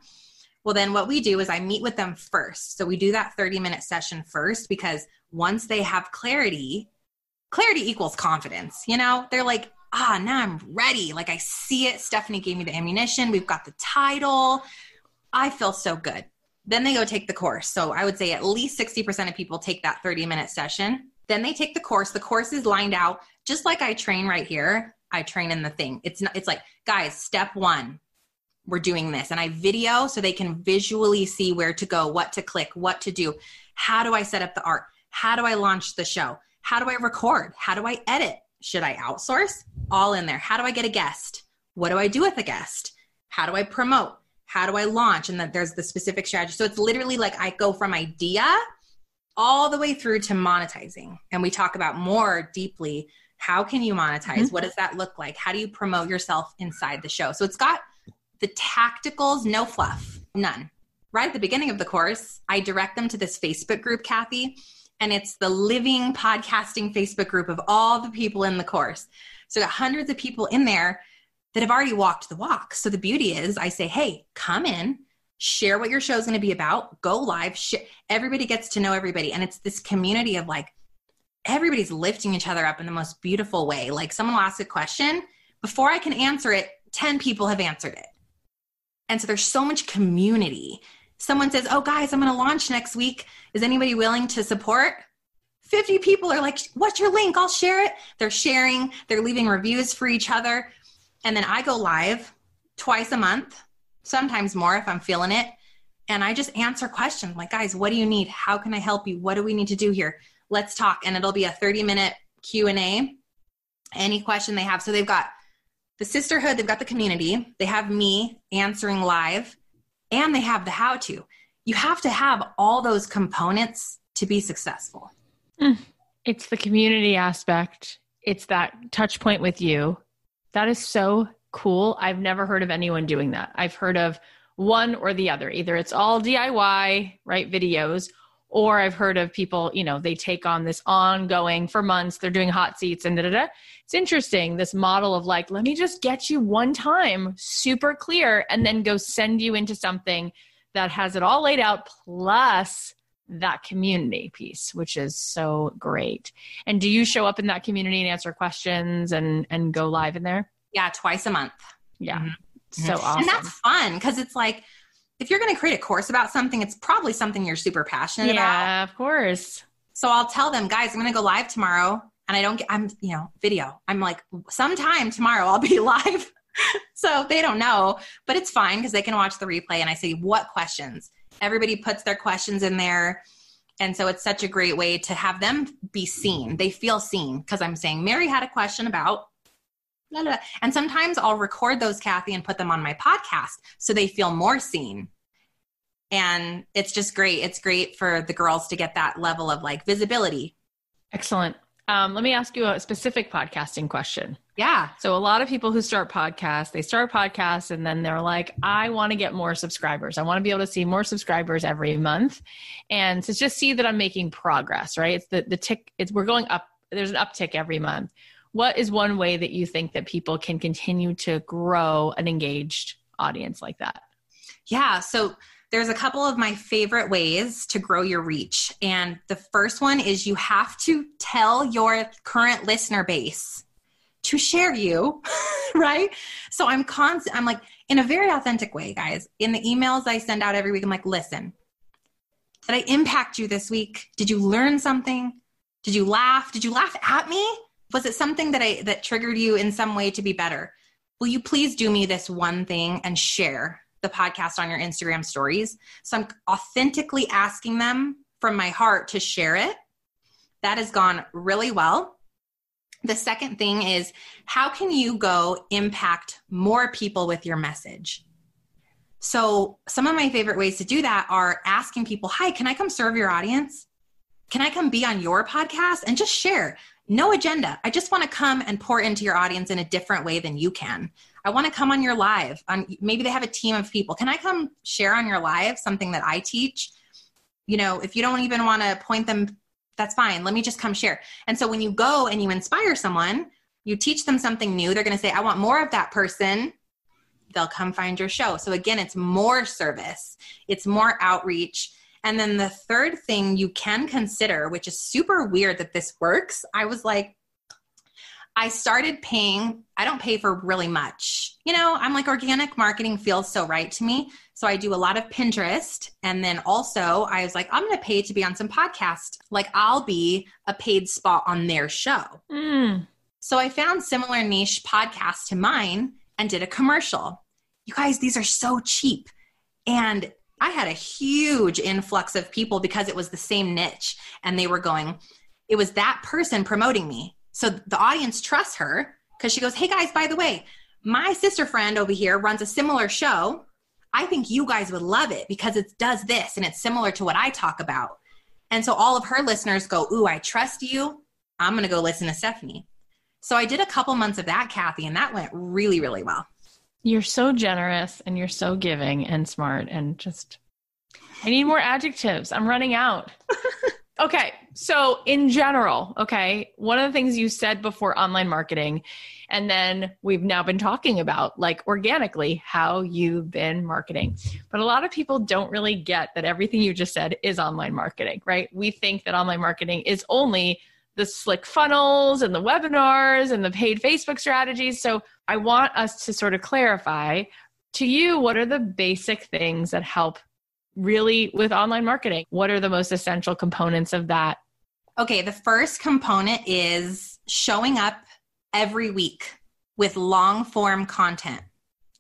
Well, then what we do is I meet with them first. So we do that 30 minute session first because once they have clarity, clarity equals confidence. You know, they're like, ah, now I'm ready. Like I see it. Stephanie gave me the ammunition. We've got the title. I feel so good. Then they go take the course. So I would say at least 60% of people take that 30 minute session. Then they take the course. The course is lined out just like I train right here. I train in the thing. It's not, it's like, guys, step one, we're doing this. And I video so they can visually see where to go, what to click, what to do. How do I set up the art? How do I launch the show? How do I record? How do I edit? Should I outsource? All in there. How do I get a guest? What do I do with a guest? How do I promote? How do I launch? And then there's the specific strategy. So it's literally like I go from idea all the way through to monetizing. And we talk about more deeply how can you monetize? Mm-hmm. What does that look like? How do you promote yourself inside the show? So it's got the tacticals, no fluff, none. Right at the beginning of the course, I direct them to this Facebook group, Cathy, and it's the living podcasting Facebook group of all the people in the course. So got hundreds of people in there that have already walked the walk. So the beauty is, I say, hey, come in, share what your show is going to be about, go live. Sh- everybody gets to know everybody. And it's this community of like, everybody's lifting each other up in the most beautiful way. Like someone will ask a question, before I can answer it, 10 people have answered it. And so there's so much community. Someone says, Oh, guys, I'm going to launch next week. Is anybody willing to support? 50 people are like, What's your link? I'll share it. They're sharing, they're leaving reviews for each other. And then I go live twice a month, sometimes more if I'm feeling it. And I just answer questions like, guys, what do you need? How can I help you? What do we need to do here? Let's talk. And it'll be a 30 minute Q&A. Any question they have. So they've got the sisterhood, they've got the community, they have me answering live, and they have the how to. You have to have all those components to be successful. Hmm. It's the community aspect. It's that touch point with you. That is so cool. I've never heard of anyone doing that. I've heard of one or the other. Either it's all DIY, right, videos, or I've heard of people, you know, they take on this ongoing for months, they're doing hot seats and da da da. It's interesting, this model of like, let me just get you one time super clear and then go send you into something that has it all laid out plus that community piece which is so great. And do you show up in that community and answer questions and and go live in there? Yeah twice a month. Yeah. Mm-hmm. so awesome and that's fun because it's like if you're going to create a course about something it's probably something you're super passionate yeah, about. yeah of course. So i'll tell them guys i'm going to go live tomorrow and i don't get i'm you know video. I'm like sometime tomorrow i'll be live. So they don't know but it's fine because they can watch the replay and i say what questions everybody puts their questions in there and so it's such a great way to have them be seen they feel seen because i'm saying mary had a question about la, la. And sometimes I'll record those, Cathy, and put them on my podcast so they feel more seen. And it's just great. It's great for the girls to get that level of like visibility. Excellent. Um, let me ask you a specific podcasting question. Yeah. So a lot of people who start podcasts, they start podcasts and then they're like, I want to get more subscribers. I want to be able to see more subscribers every month and to just see that I'm making progress, right? It's the the tick it's we're going up there's an uptick every month. What is one way that you think that people can continue to grow an engaged audience like that? Yeah. So there's a couple of my favorite ways to grow your reach. And the first one is you have to tell your current listener base to share you, right? So I'm constant, I'm like, in a very authentic way, guys. In the emails I send out every week, I'm like, listen, did I impact you this week? Did you learn something? Did you laugh? Did you laugh at me? Was it something that I that triggered you in some way to be better? Will you please do me this one thing and share the podcast on your Instagram stories? So I'm authentically asking them from my heart to share it. That has gone really well. The second thing is how can you go impact more people with your message? So, some of my favorite ways to do that are asking people, Hi, can I come serve your audience? Can I come be on your podcast and just share? No agenda. I just want to come and pour into your audience in a different way than you can. I want to come on your live. On maybe they have a team of people. Can I come share on your live something that I teach? You know, if you don't even want to point them, that's fine. Let me just come share. And so when you go and you inspire someone, you teach them something new, they're going to say, I want more of that person. They'll come find your show. So again, it's more service, it's more outreach. And then the third thing you can consider, which is super weird that this works, I was like, I started paying, I don't pay for really much. You know, I'm like, organic marketing feels so right to me. So I do a lot of Pinterest. And then also, I was like, I'm going to pay to be on some podcast. Like, I'll be a paid spot on their show. Mm. So I found similar niche podcasts to mine and did a commercial. You guys, these are so cheap. And I had a huge influx of people because it was the same niche and they were going, it was that person promoting me. So the audience trusts her because she goes, Hey guys, by the way, my sister friend over here runs a similar show. I think you guys would love it because it does this and it's similar to what I talk about. And so all of her listeners go, Ooh, I trust you. I'm going to go listen to Stephanie. So I did a couple months of that, Cathy, and that went really, really well. You're so generous and you're so giving and smart and just I need more adjectives. I'm running out. okay. So, in general, okay, one of the things you said before online marketing, and then we've now been talking about like organically how you've been marketing. But a lot of people don't really get that everything you just said is online marketing, right? We think that online marketing is only the slick funnels and the webinars and the paid Facebook strategies. So I want us to sort of clarify to you what are the basic things that help really with online marketing? What are the most essential components of that? Okay, the first component is showing up every week with long form content.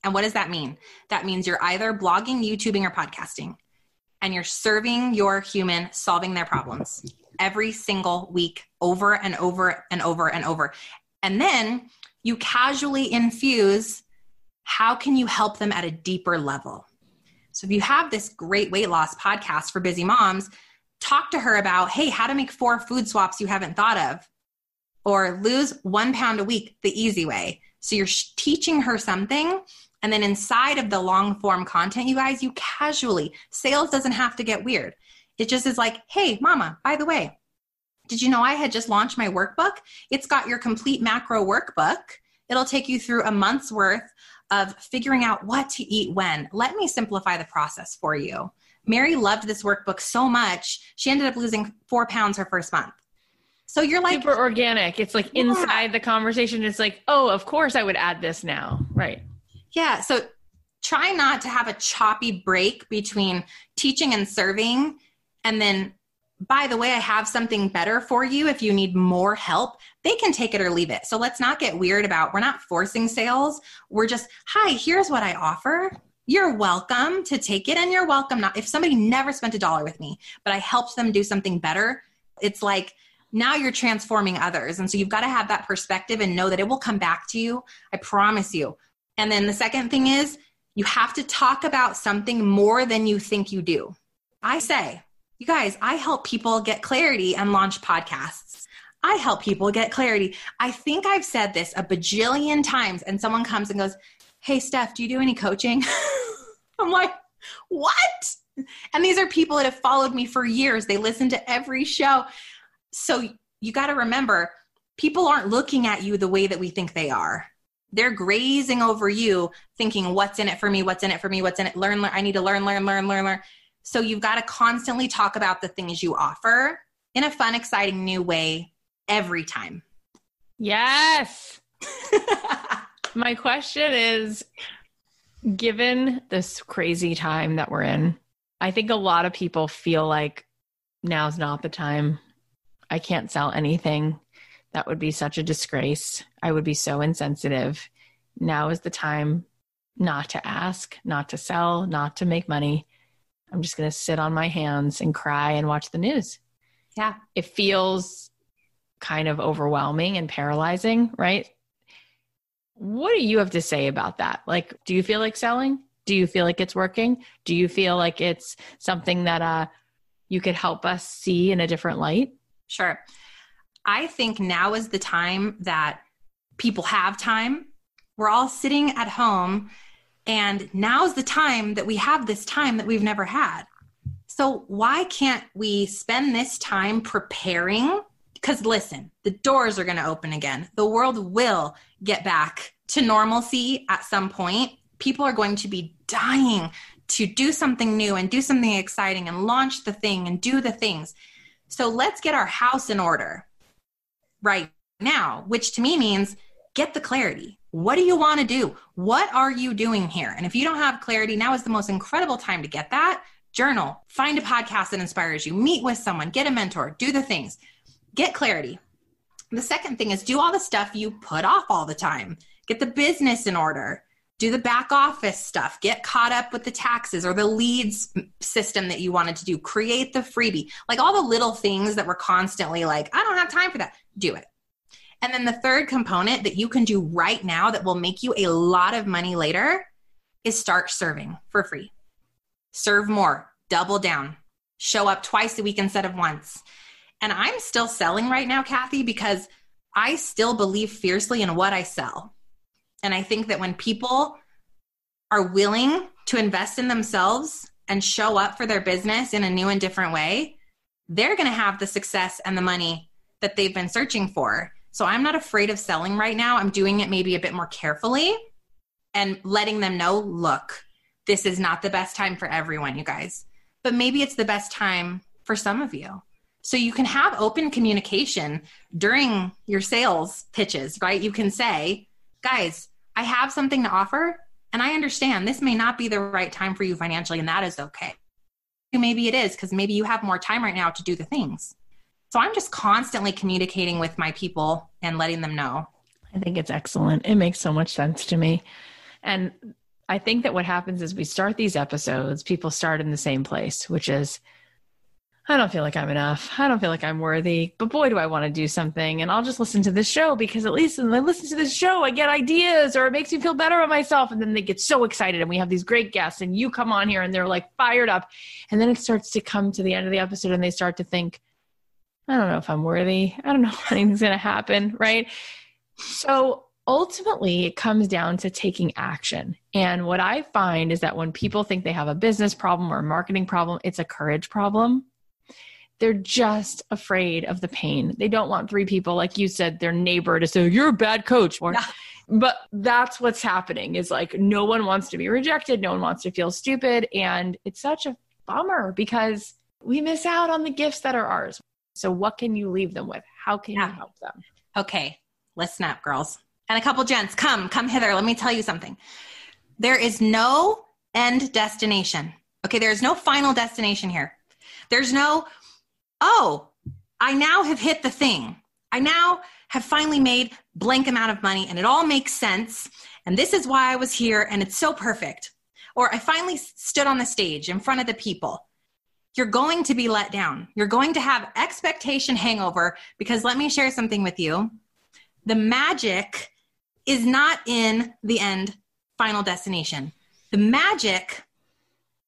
And what does that mean? That means you're either blogging, YouTubing, or podcasting, and you're serving your human solving their problems every single week over and over and over and over. And then you casually infuse how can you help them at a deeper level? So if you have this great weight loss podcast for busy moms, talk to her about, hey, how to make four food swaps you haven't thought of, or lose one pound a week the easy way. So you're teaching her something. And then inside of the long form content, you guys, you casually, sales doesn't have to get weird. It just is like, hey, mama, by the way, did you know I had just launched my workbook? It's got your complete macro workbook. It'll take you through a month's worth of figuring out what to eat when. Let me simplify the process for you. Mary loved this workbook so much, she ended up losing four pounds her first month. So you're like super organic. It's like yeah. inside the conversation. It's like, oh, of course I would add this now. Right. Yeah. So try not to have a choppy break between teaching and serving and then by the way, I have something better for you if you need more help. They can take it or leave it. So let's not get weird about we're not forcing sales. We're just, hi, here's what I offer. You're welcome to take it and you're welcome not if somebody never spent a dollar with me, but I helped them do something better, it's like now you're transforming others. And so you've got to have that perspective and know that it will come back to you. I promise you. And then the second thing is you have to talk about something more than you think you do. I say, you guys, I help people get clarity and launch podcasts. I help people get clarity. I think I've said this a bajillion times, and someone comes and goes, Hey, Steph, do you do any coaching? I'm like, What? And these are people that have followed me for years. They listen to every show. So you got to remember, people aren't looking at you the way that we think they are. They're grazing over you, thinking, what's in it for me? What's in it for me? What's in it? Learn, learn. I need to learn, learn, learn, learn, learn. So you've got to constantly talk about the things you offer in a fun, exciting new way every time. Yes. My question is given this crazy time that we're in, I think a lot of people feel like now's not the time. I can't sell anything. That would be such a disgrace. I would be so insensitive. Now is the time not to ask, not to sell, not to make money. I'm just going to sit on my hands and cry and watch the news. Yeah. It feels kind of overwhelming and paralyzing, right? What do you have to say about that? Like, do you feel like selling? Do you feel like it's working? Do you feel like it's something that uh, you could help us see in a different light? Sure. I think now is the time that people have time. We're all sitting at home, and now's the time that we have this time that we've never had. So, why can't we spend this time preparing? Because listen, the doors are going to open again. The world will get back to normalcy at some point. People are going to be dying to do something new and do something exciting and launch the thing and do the things. So let's get our house in order right now, which to me means get the clarity. What do you want to do? What are you doing here? And if you don't have clarity, now is the most incredible time to get that. Journal, find a podcast that inspires you, meet with someone, get a mentor, do the things, get clarity. The second thing is do all the stuff you put off all the time. Get the business in order do the back office stuff, get caught up with the taxes or the leads system that you wanted to do, create the freebie, like all the little things that were constantly like, I don't have time for that. Do it. And then the third component that you can do right now that will make you a lot of money later is start serving for free. Serve more, double down, show up twice a week instead of once. And I'm still selling right now, Cathy, because I still believe fiercely in what I sell. And I think that when people are willing to invest in themselves and show up for their business in a new and different way, they're going to have the success and the money that they've been searching for. So I'm not afraid of selling right now. I'm doing it maybe a bit more carefully and letting them know look, this is not the best time for everyone, you guys, but maybe it's the best time for some of you. So you can have open communication during your sales pitches, right? You can say, guys, I have something to offer and I understand this may not be the right time for you financially, and that is okay. Maybe it is because maybe you have more time right now to do the things. So I'm just constantly communicating with my people and letting them know. I think it's excellent. It makes so much sense to me. And I think that what happens is we start these episodes, people start in the same place, which is I don't feel like I'm enough. I don't feel like I'm worthy, but boy, do I want to do something. And I'll just listen to this show because at least when I listen to this show, I get ideas or it makes me feel better about myself. And then they get so excited and we have these great guests and you come on here and they're like fired up. And then it starts to come to the end of the episode and they start to think, I don't know if I'm worthy. I don't know if anything's going to happen. Right. So ultimately, it comes down to taking action. And what I find is that when people think they have a business problem or a marketing problem, it's a courage problem they're just afraid of the pain. They don't want three people, like you said, their neighbor to say, You're a bad coach. Or, yeah. But that's what's happening is like no one wants to be rejected. No one wants to feel stupid. And it's such a bummer because we miss out on the gifts that are ours. So, what can you leave them with? How can yeah. you help them? Okay, listen up, girls. And a couple gents, come, come hither. Let me tell you something. There is no end destination. Okay, there is no final destination here. There's no, oh, I now have hit the thing. I now have finally made blank amount of money and it all makes sense. And this is why I was here and it's so perfect. Or I finally stood on the stage in front of the people. you're going to be let down. You're going to have expectation hangover because let me share something with you. The magic is not in the end final destination. The magic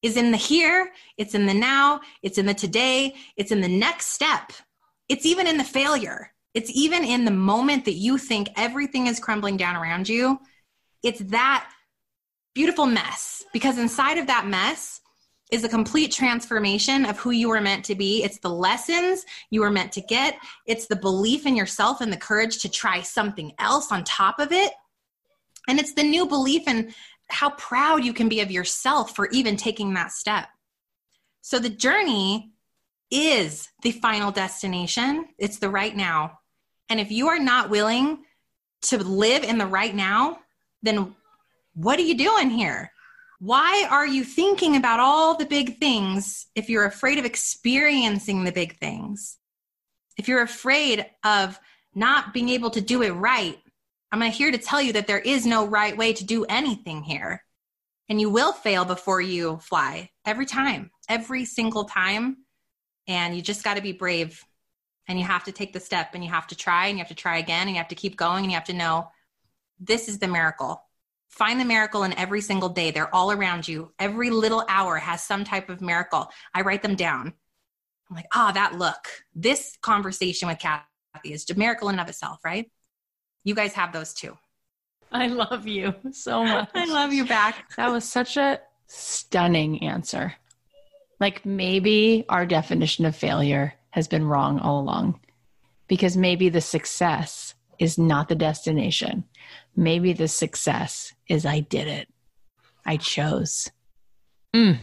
is in the here, it's in the now, it's in the today, it's in the next step. It's even in the failure. It's even in the moment that you think everything is crumbling down around you. It's that beautiful mess because inside of that mess is a complete transformation of who you were meant to be. It's the lessons you were meant to get. It's the belief in yourself and the courage to try something else on top of it. And it's the new belief in how proud you can be of yourself for even taking that step. So the journey is the final destination, it's the right now. And if you are not willing to live in the right now, then what are you doing here? Why are you thinking about all the big things if you're afraid of experiencing the big things? If you're afraid of not being able to do it right, I'm here to tell you that there is no right way to do anything here. And you will fail before you fly every time, every single time. And you just got to be brave and you have to take the step and you have to try and you have to try again and you have to keep going and you have to know this is the miracle. Find the miracle in every single day. They're all around you. Every little hour has some type of miracle. I write them down. I'm like, ah, oh, that look. This conversation with Cathy is a miracle in and of itself, right? You guys have those too. I love you so much. I love you back. That was such a stunning answer. Like maybe our definition of failure has been wrong all along because maybe the success is not the destination. Maybe the success is I did it. I chose. Mm.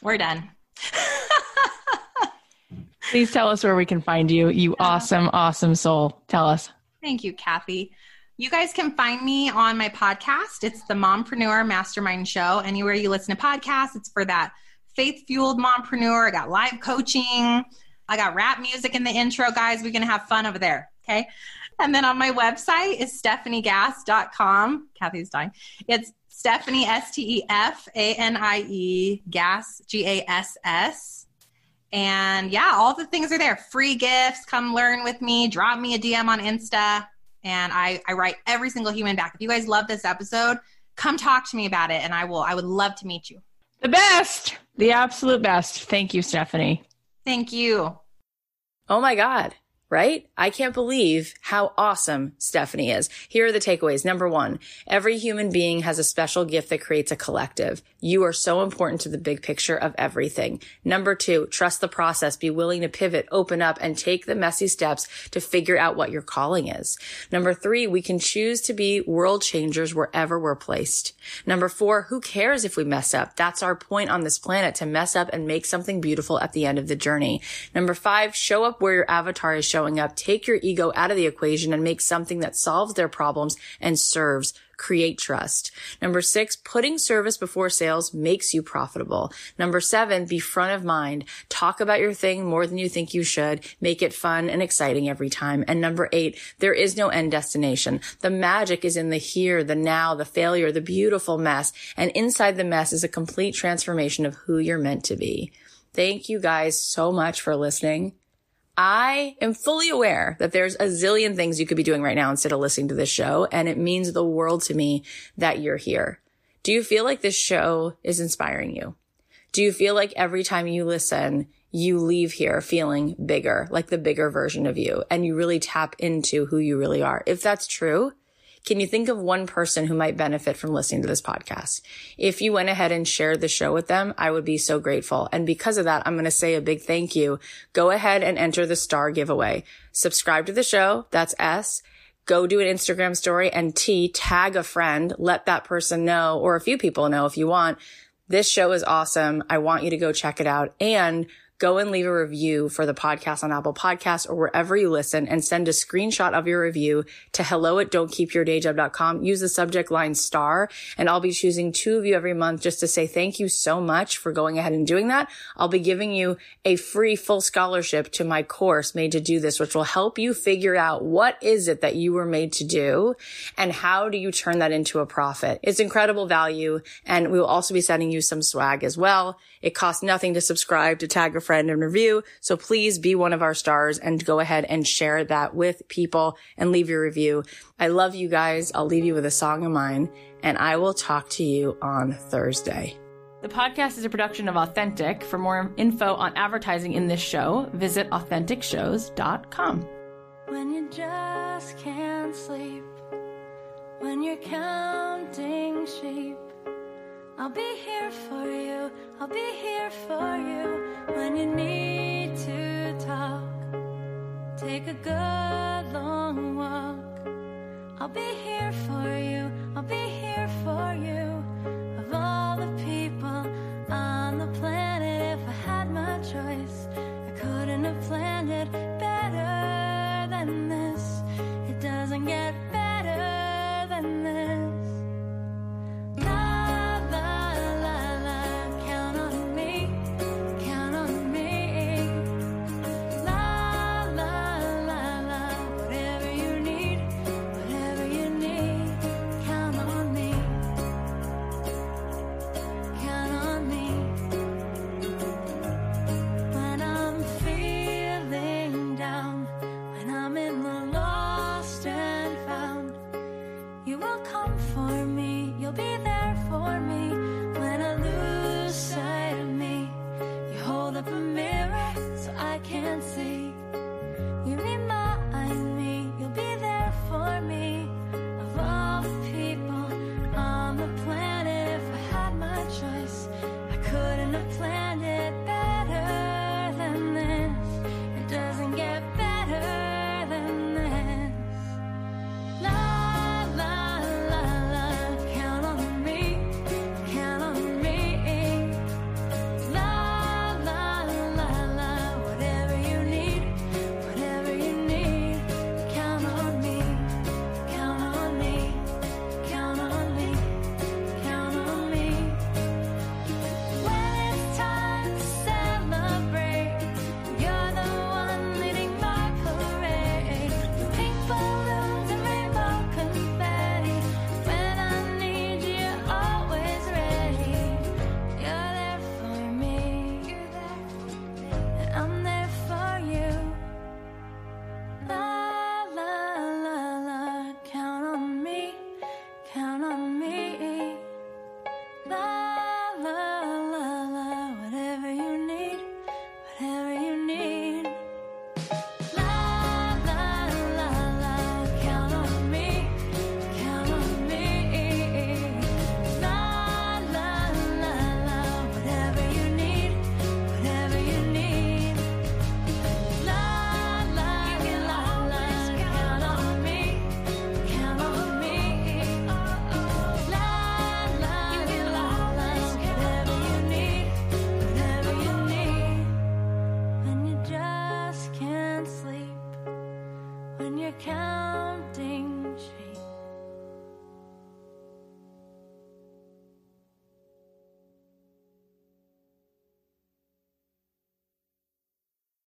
We're done. Please tell us where we can find you, you awesome, awesome soul. Tell us. Thank you, Cathy. You guys can find me on my podcast. It's the Mompreneur Mastermind Show. Anywhere you listen to podcasts, it's for that faith fueled mompreneur. I got live coaching. I got rap music in the intro, guys. We're going to have fun over there. Okay. And then on my website is stefaniegass.com. Cathy's dying. It's Stefanie, S T E F A N I E, Gass, G A S S. And yeah, all the things are there. Free gifts. Come learn with me. Drop me a DM on Insta. And I, I write every single human back. If you guys love this episode, come talk to me about it and I will I would love to meet you. The best. The absolute best. Thank you, Stefanie. Thank you. Oh my God right? I can't believe how awesome Stefanie is. Here are the takeaways. Number one, every human being has a special gift that creates a collective. You are so important to the big picture of everything. Number two, trust the process. Be willing to pivot, open up, and take the messy steps to figure out what your calling is. Number three, we can choose to be world changers wherever we're placed. Number four, who cares if we mess up? That's our point on this planet to mess up and make something beautiful at the end of the journey. Number five, show up where your avatar is showing showing up, take your ego out of the equation and make something that solves their problems and serves create trust. Number six, putting service before sales makes you profitable. Number seven, be front of mind. Talk about your thing more than you think you should. Make it fun and exciting every time. And number eight, there is no end destination. The magic is in the here, the now, the failure, the beautiful mess. And inside the mess is a complete transformation of who you're meant to be. Thank you guys so much for listening. I am fully aware that there's a zillion things you could be doing right now instead of listening to this show. And it means the world to me that you're here. Do you feel like this show is inspiring you? Do you feel like every time you listen, you leave here feeling bigger, like the bigger version of you, and you really tap into who you really are? If that's true, can you think of one person who might benefit from listening to this podcast? If you went ahead and shared the show with them, I would be so grateful. And because of that, I'm going to say a big thank you. Go ahead and enter the star giveaway. Subscribe to the show. That's S go do an Instagram story and T tag a friend, let that person know or a few people know if you want. This show is awesome. I want you to go check it out and go and leave a review for the podcast on Apple Podcasts or wherever you listen and send a screenshot of your review to hello at don'tkeepyourdayjob.com. Use the subject line star and I'll be choosing two of you every month just to say thank you so much for going ahead and doing that. I'll be giving you a free full scholarship to my course made to do this, which will help you figure out what is it that you were made to do and how do you turn that into a profit. It's incredible value. And we will also be sending you some swag as well. It costs nothing to subscribe, to tag a friend and review. So please be one of our stars and go ahead and share that with people and leave your review. I love you guys. I'll leave you with a song of mine and I will talk to you on Thursday. The podcast is a production of Authentic. For more info on advertising in this show, visit AuthenticShows.com. When you just can't sleep, when you're counting sheep, I'll be here for you, I'll be here for you when you need to talk. Take a good long walk. I'll be here for you, I'll be here for you. Of all the people on the planet, if I had my choice, I couldn't have planned it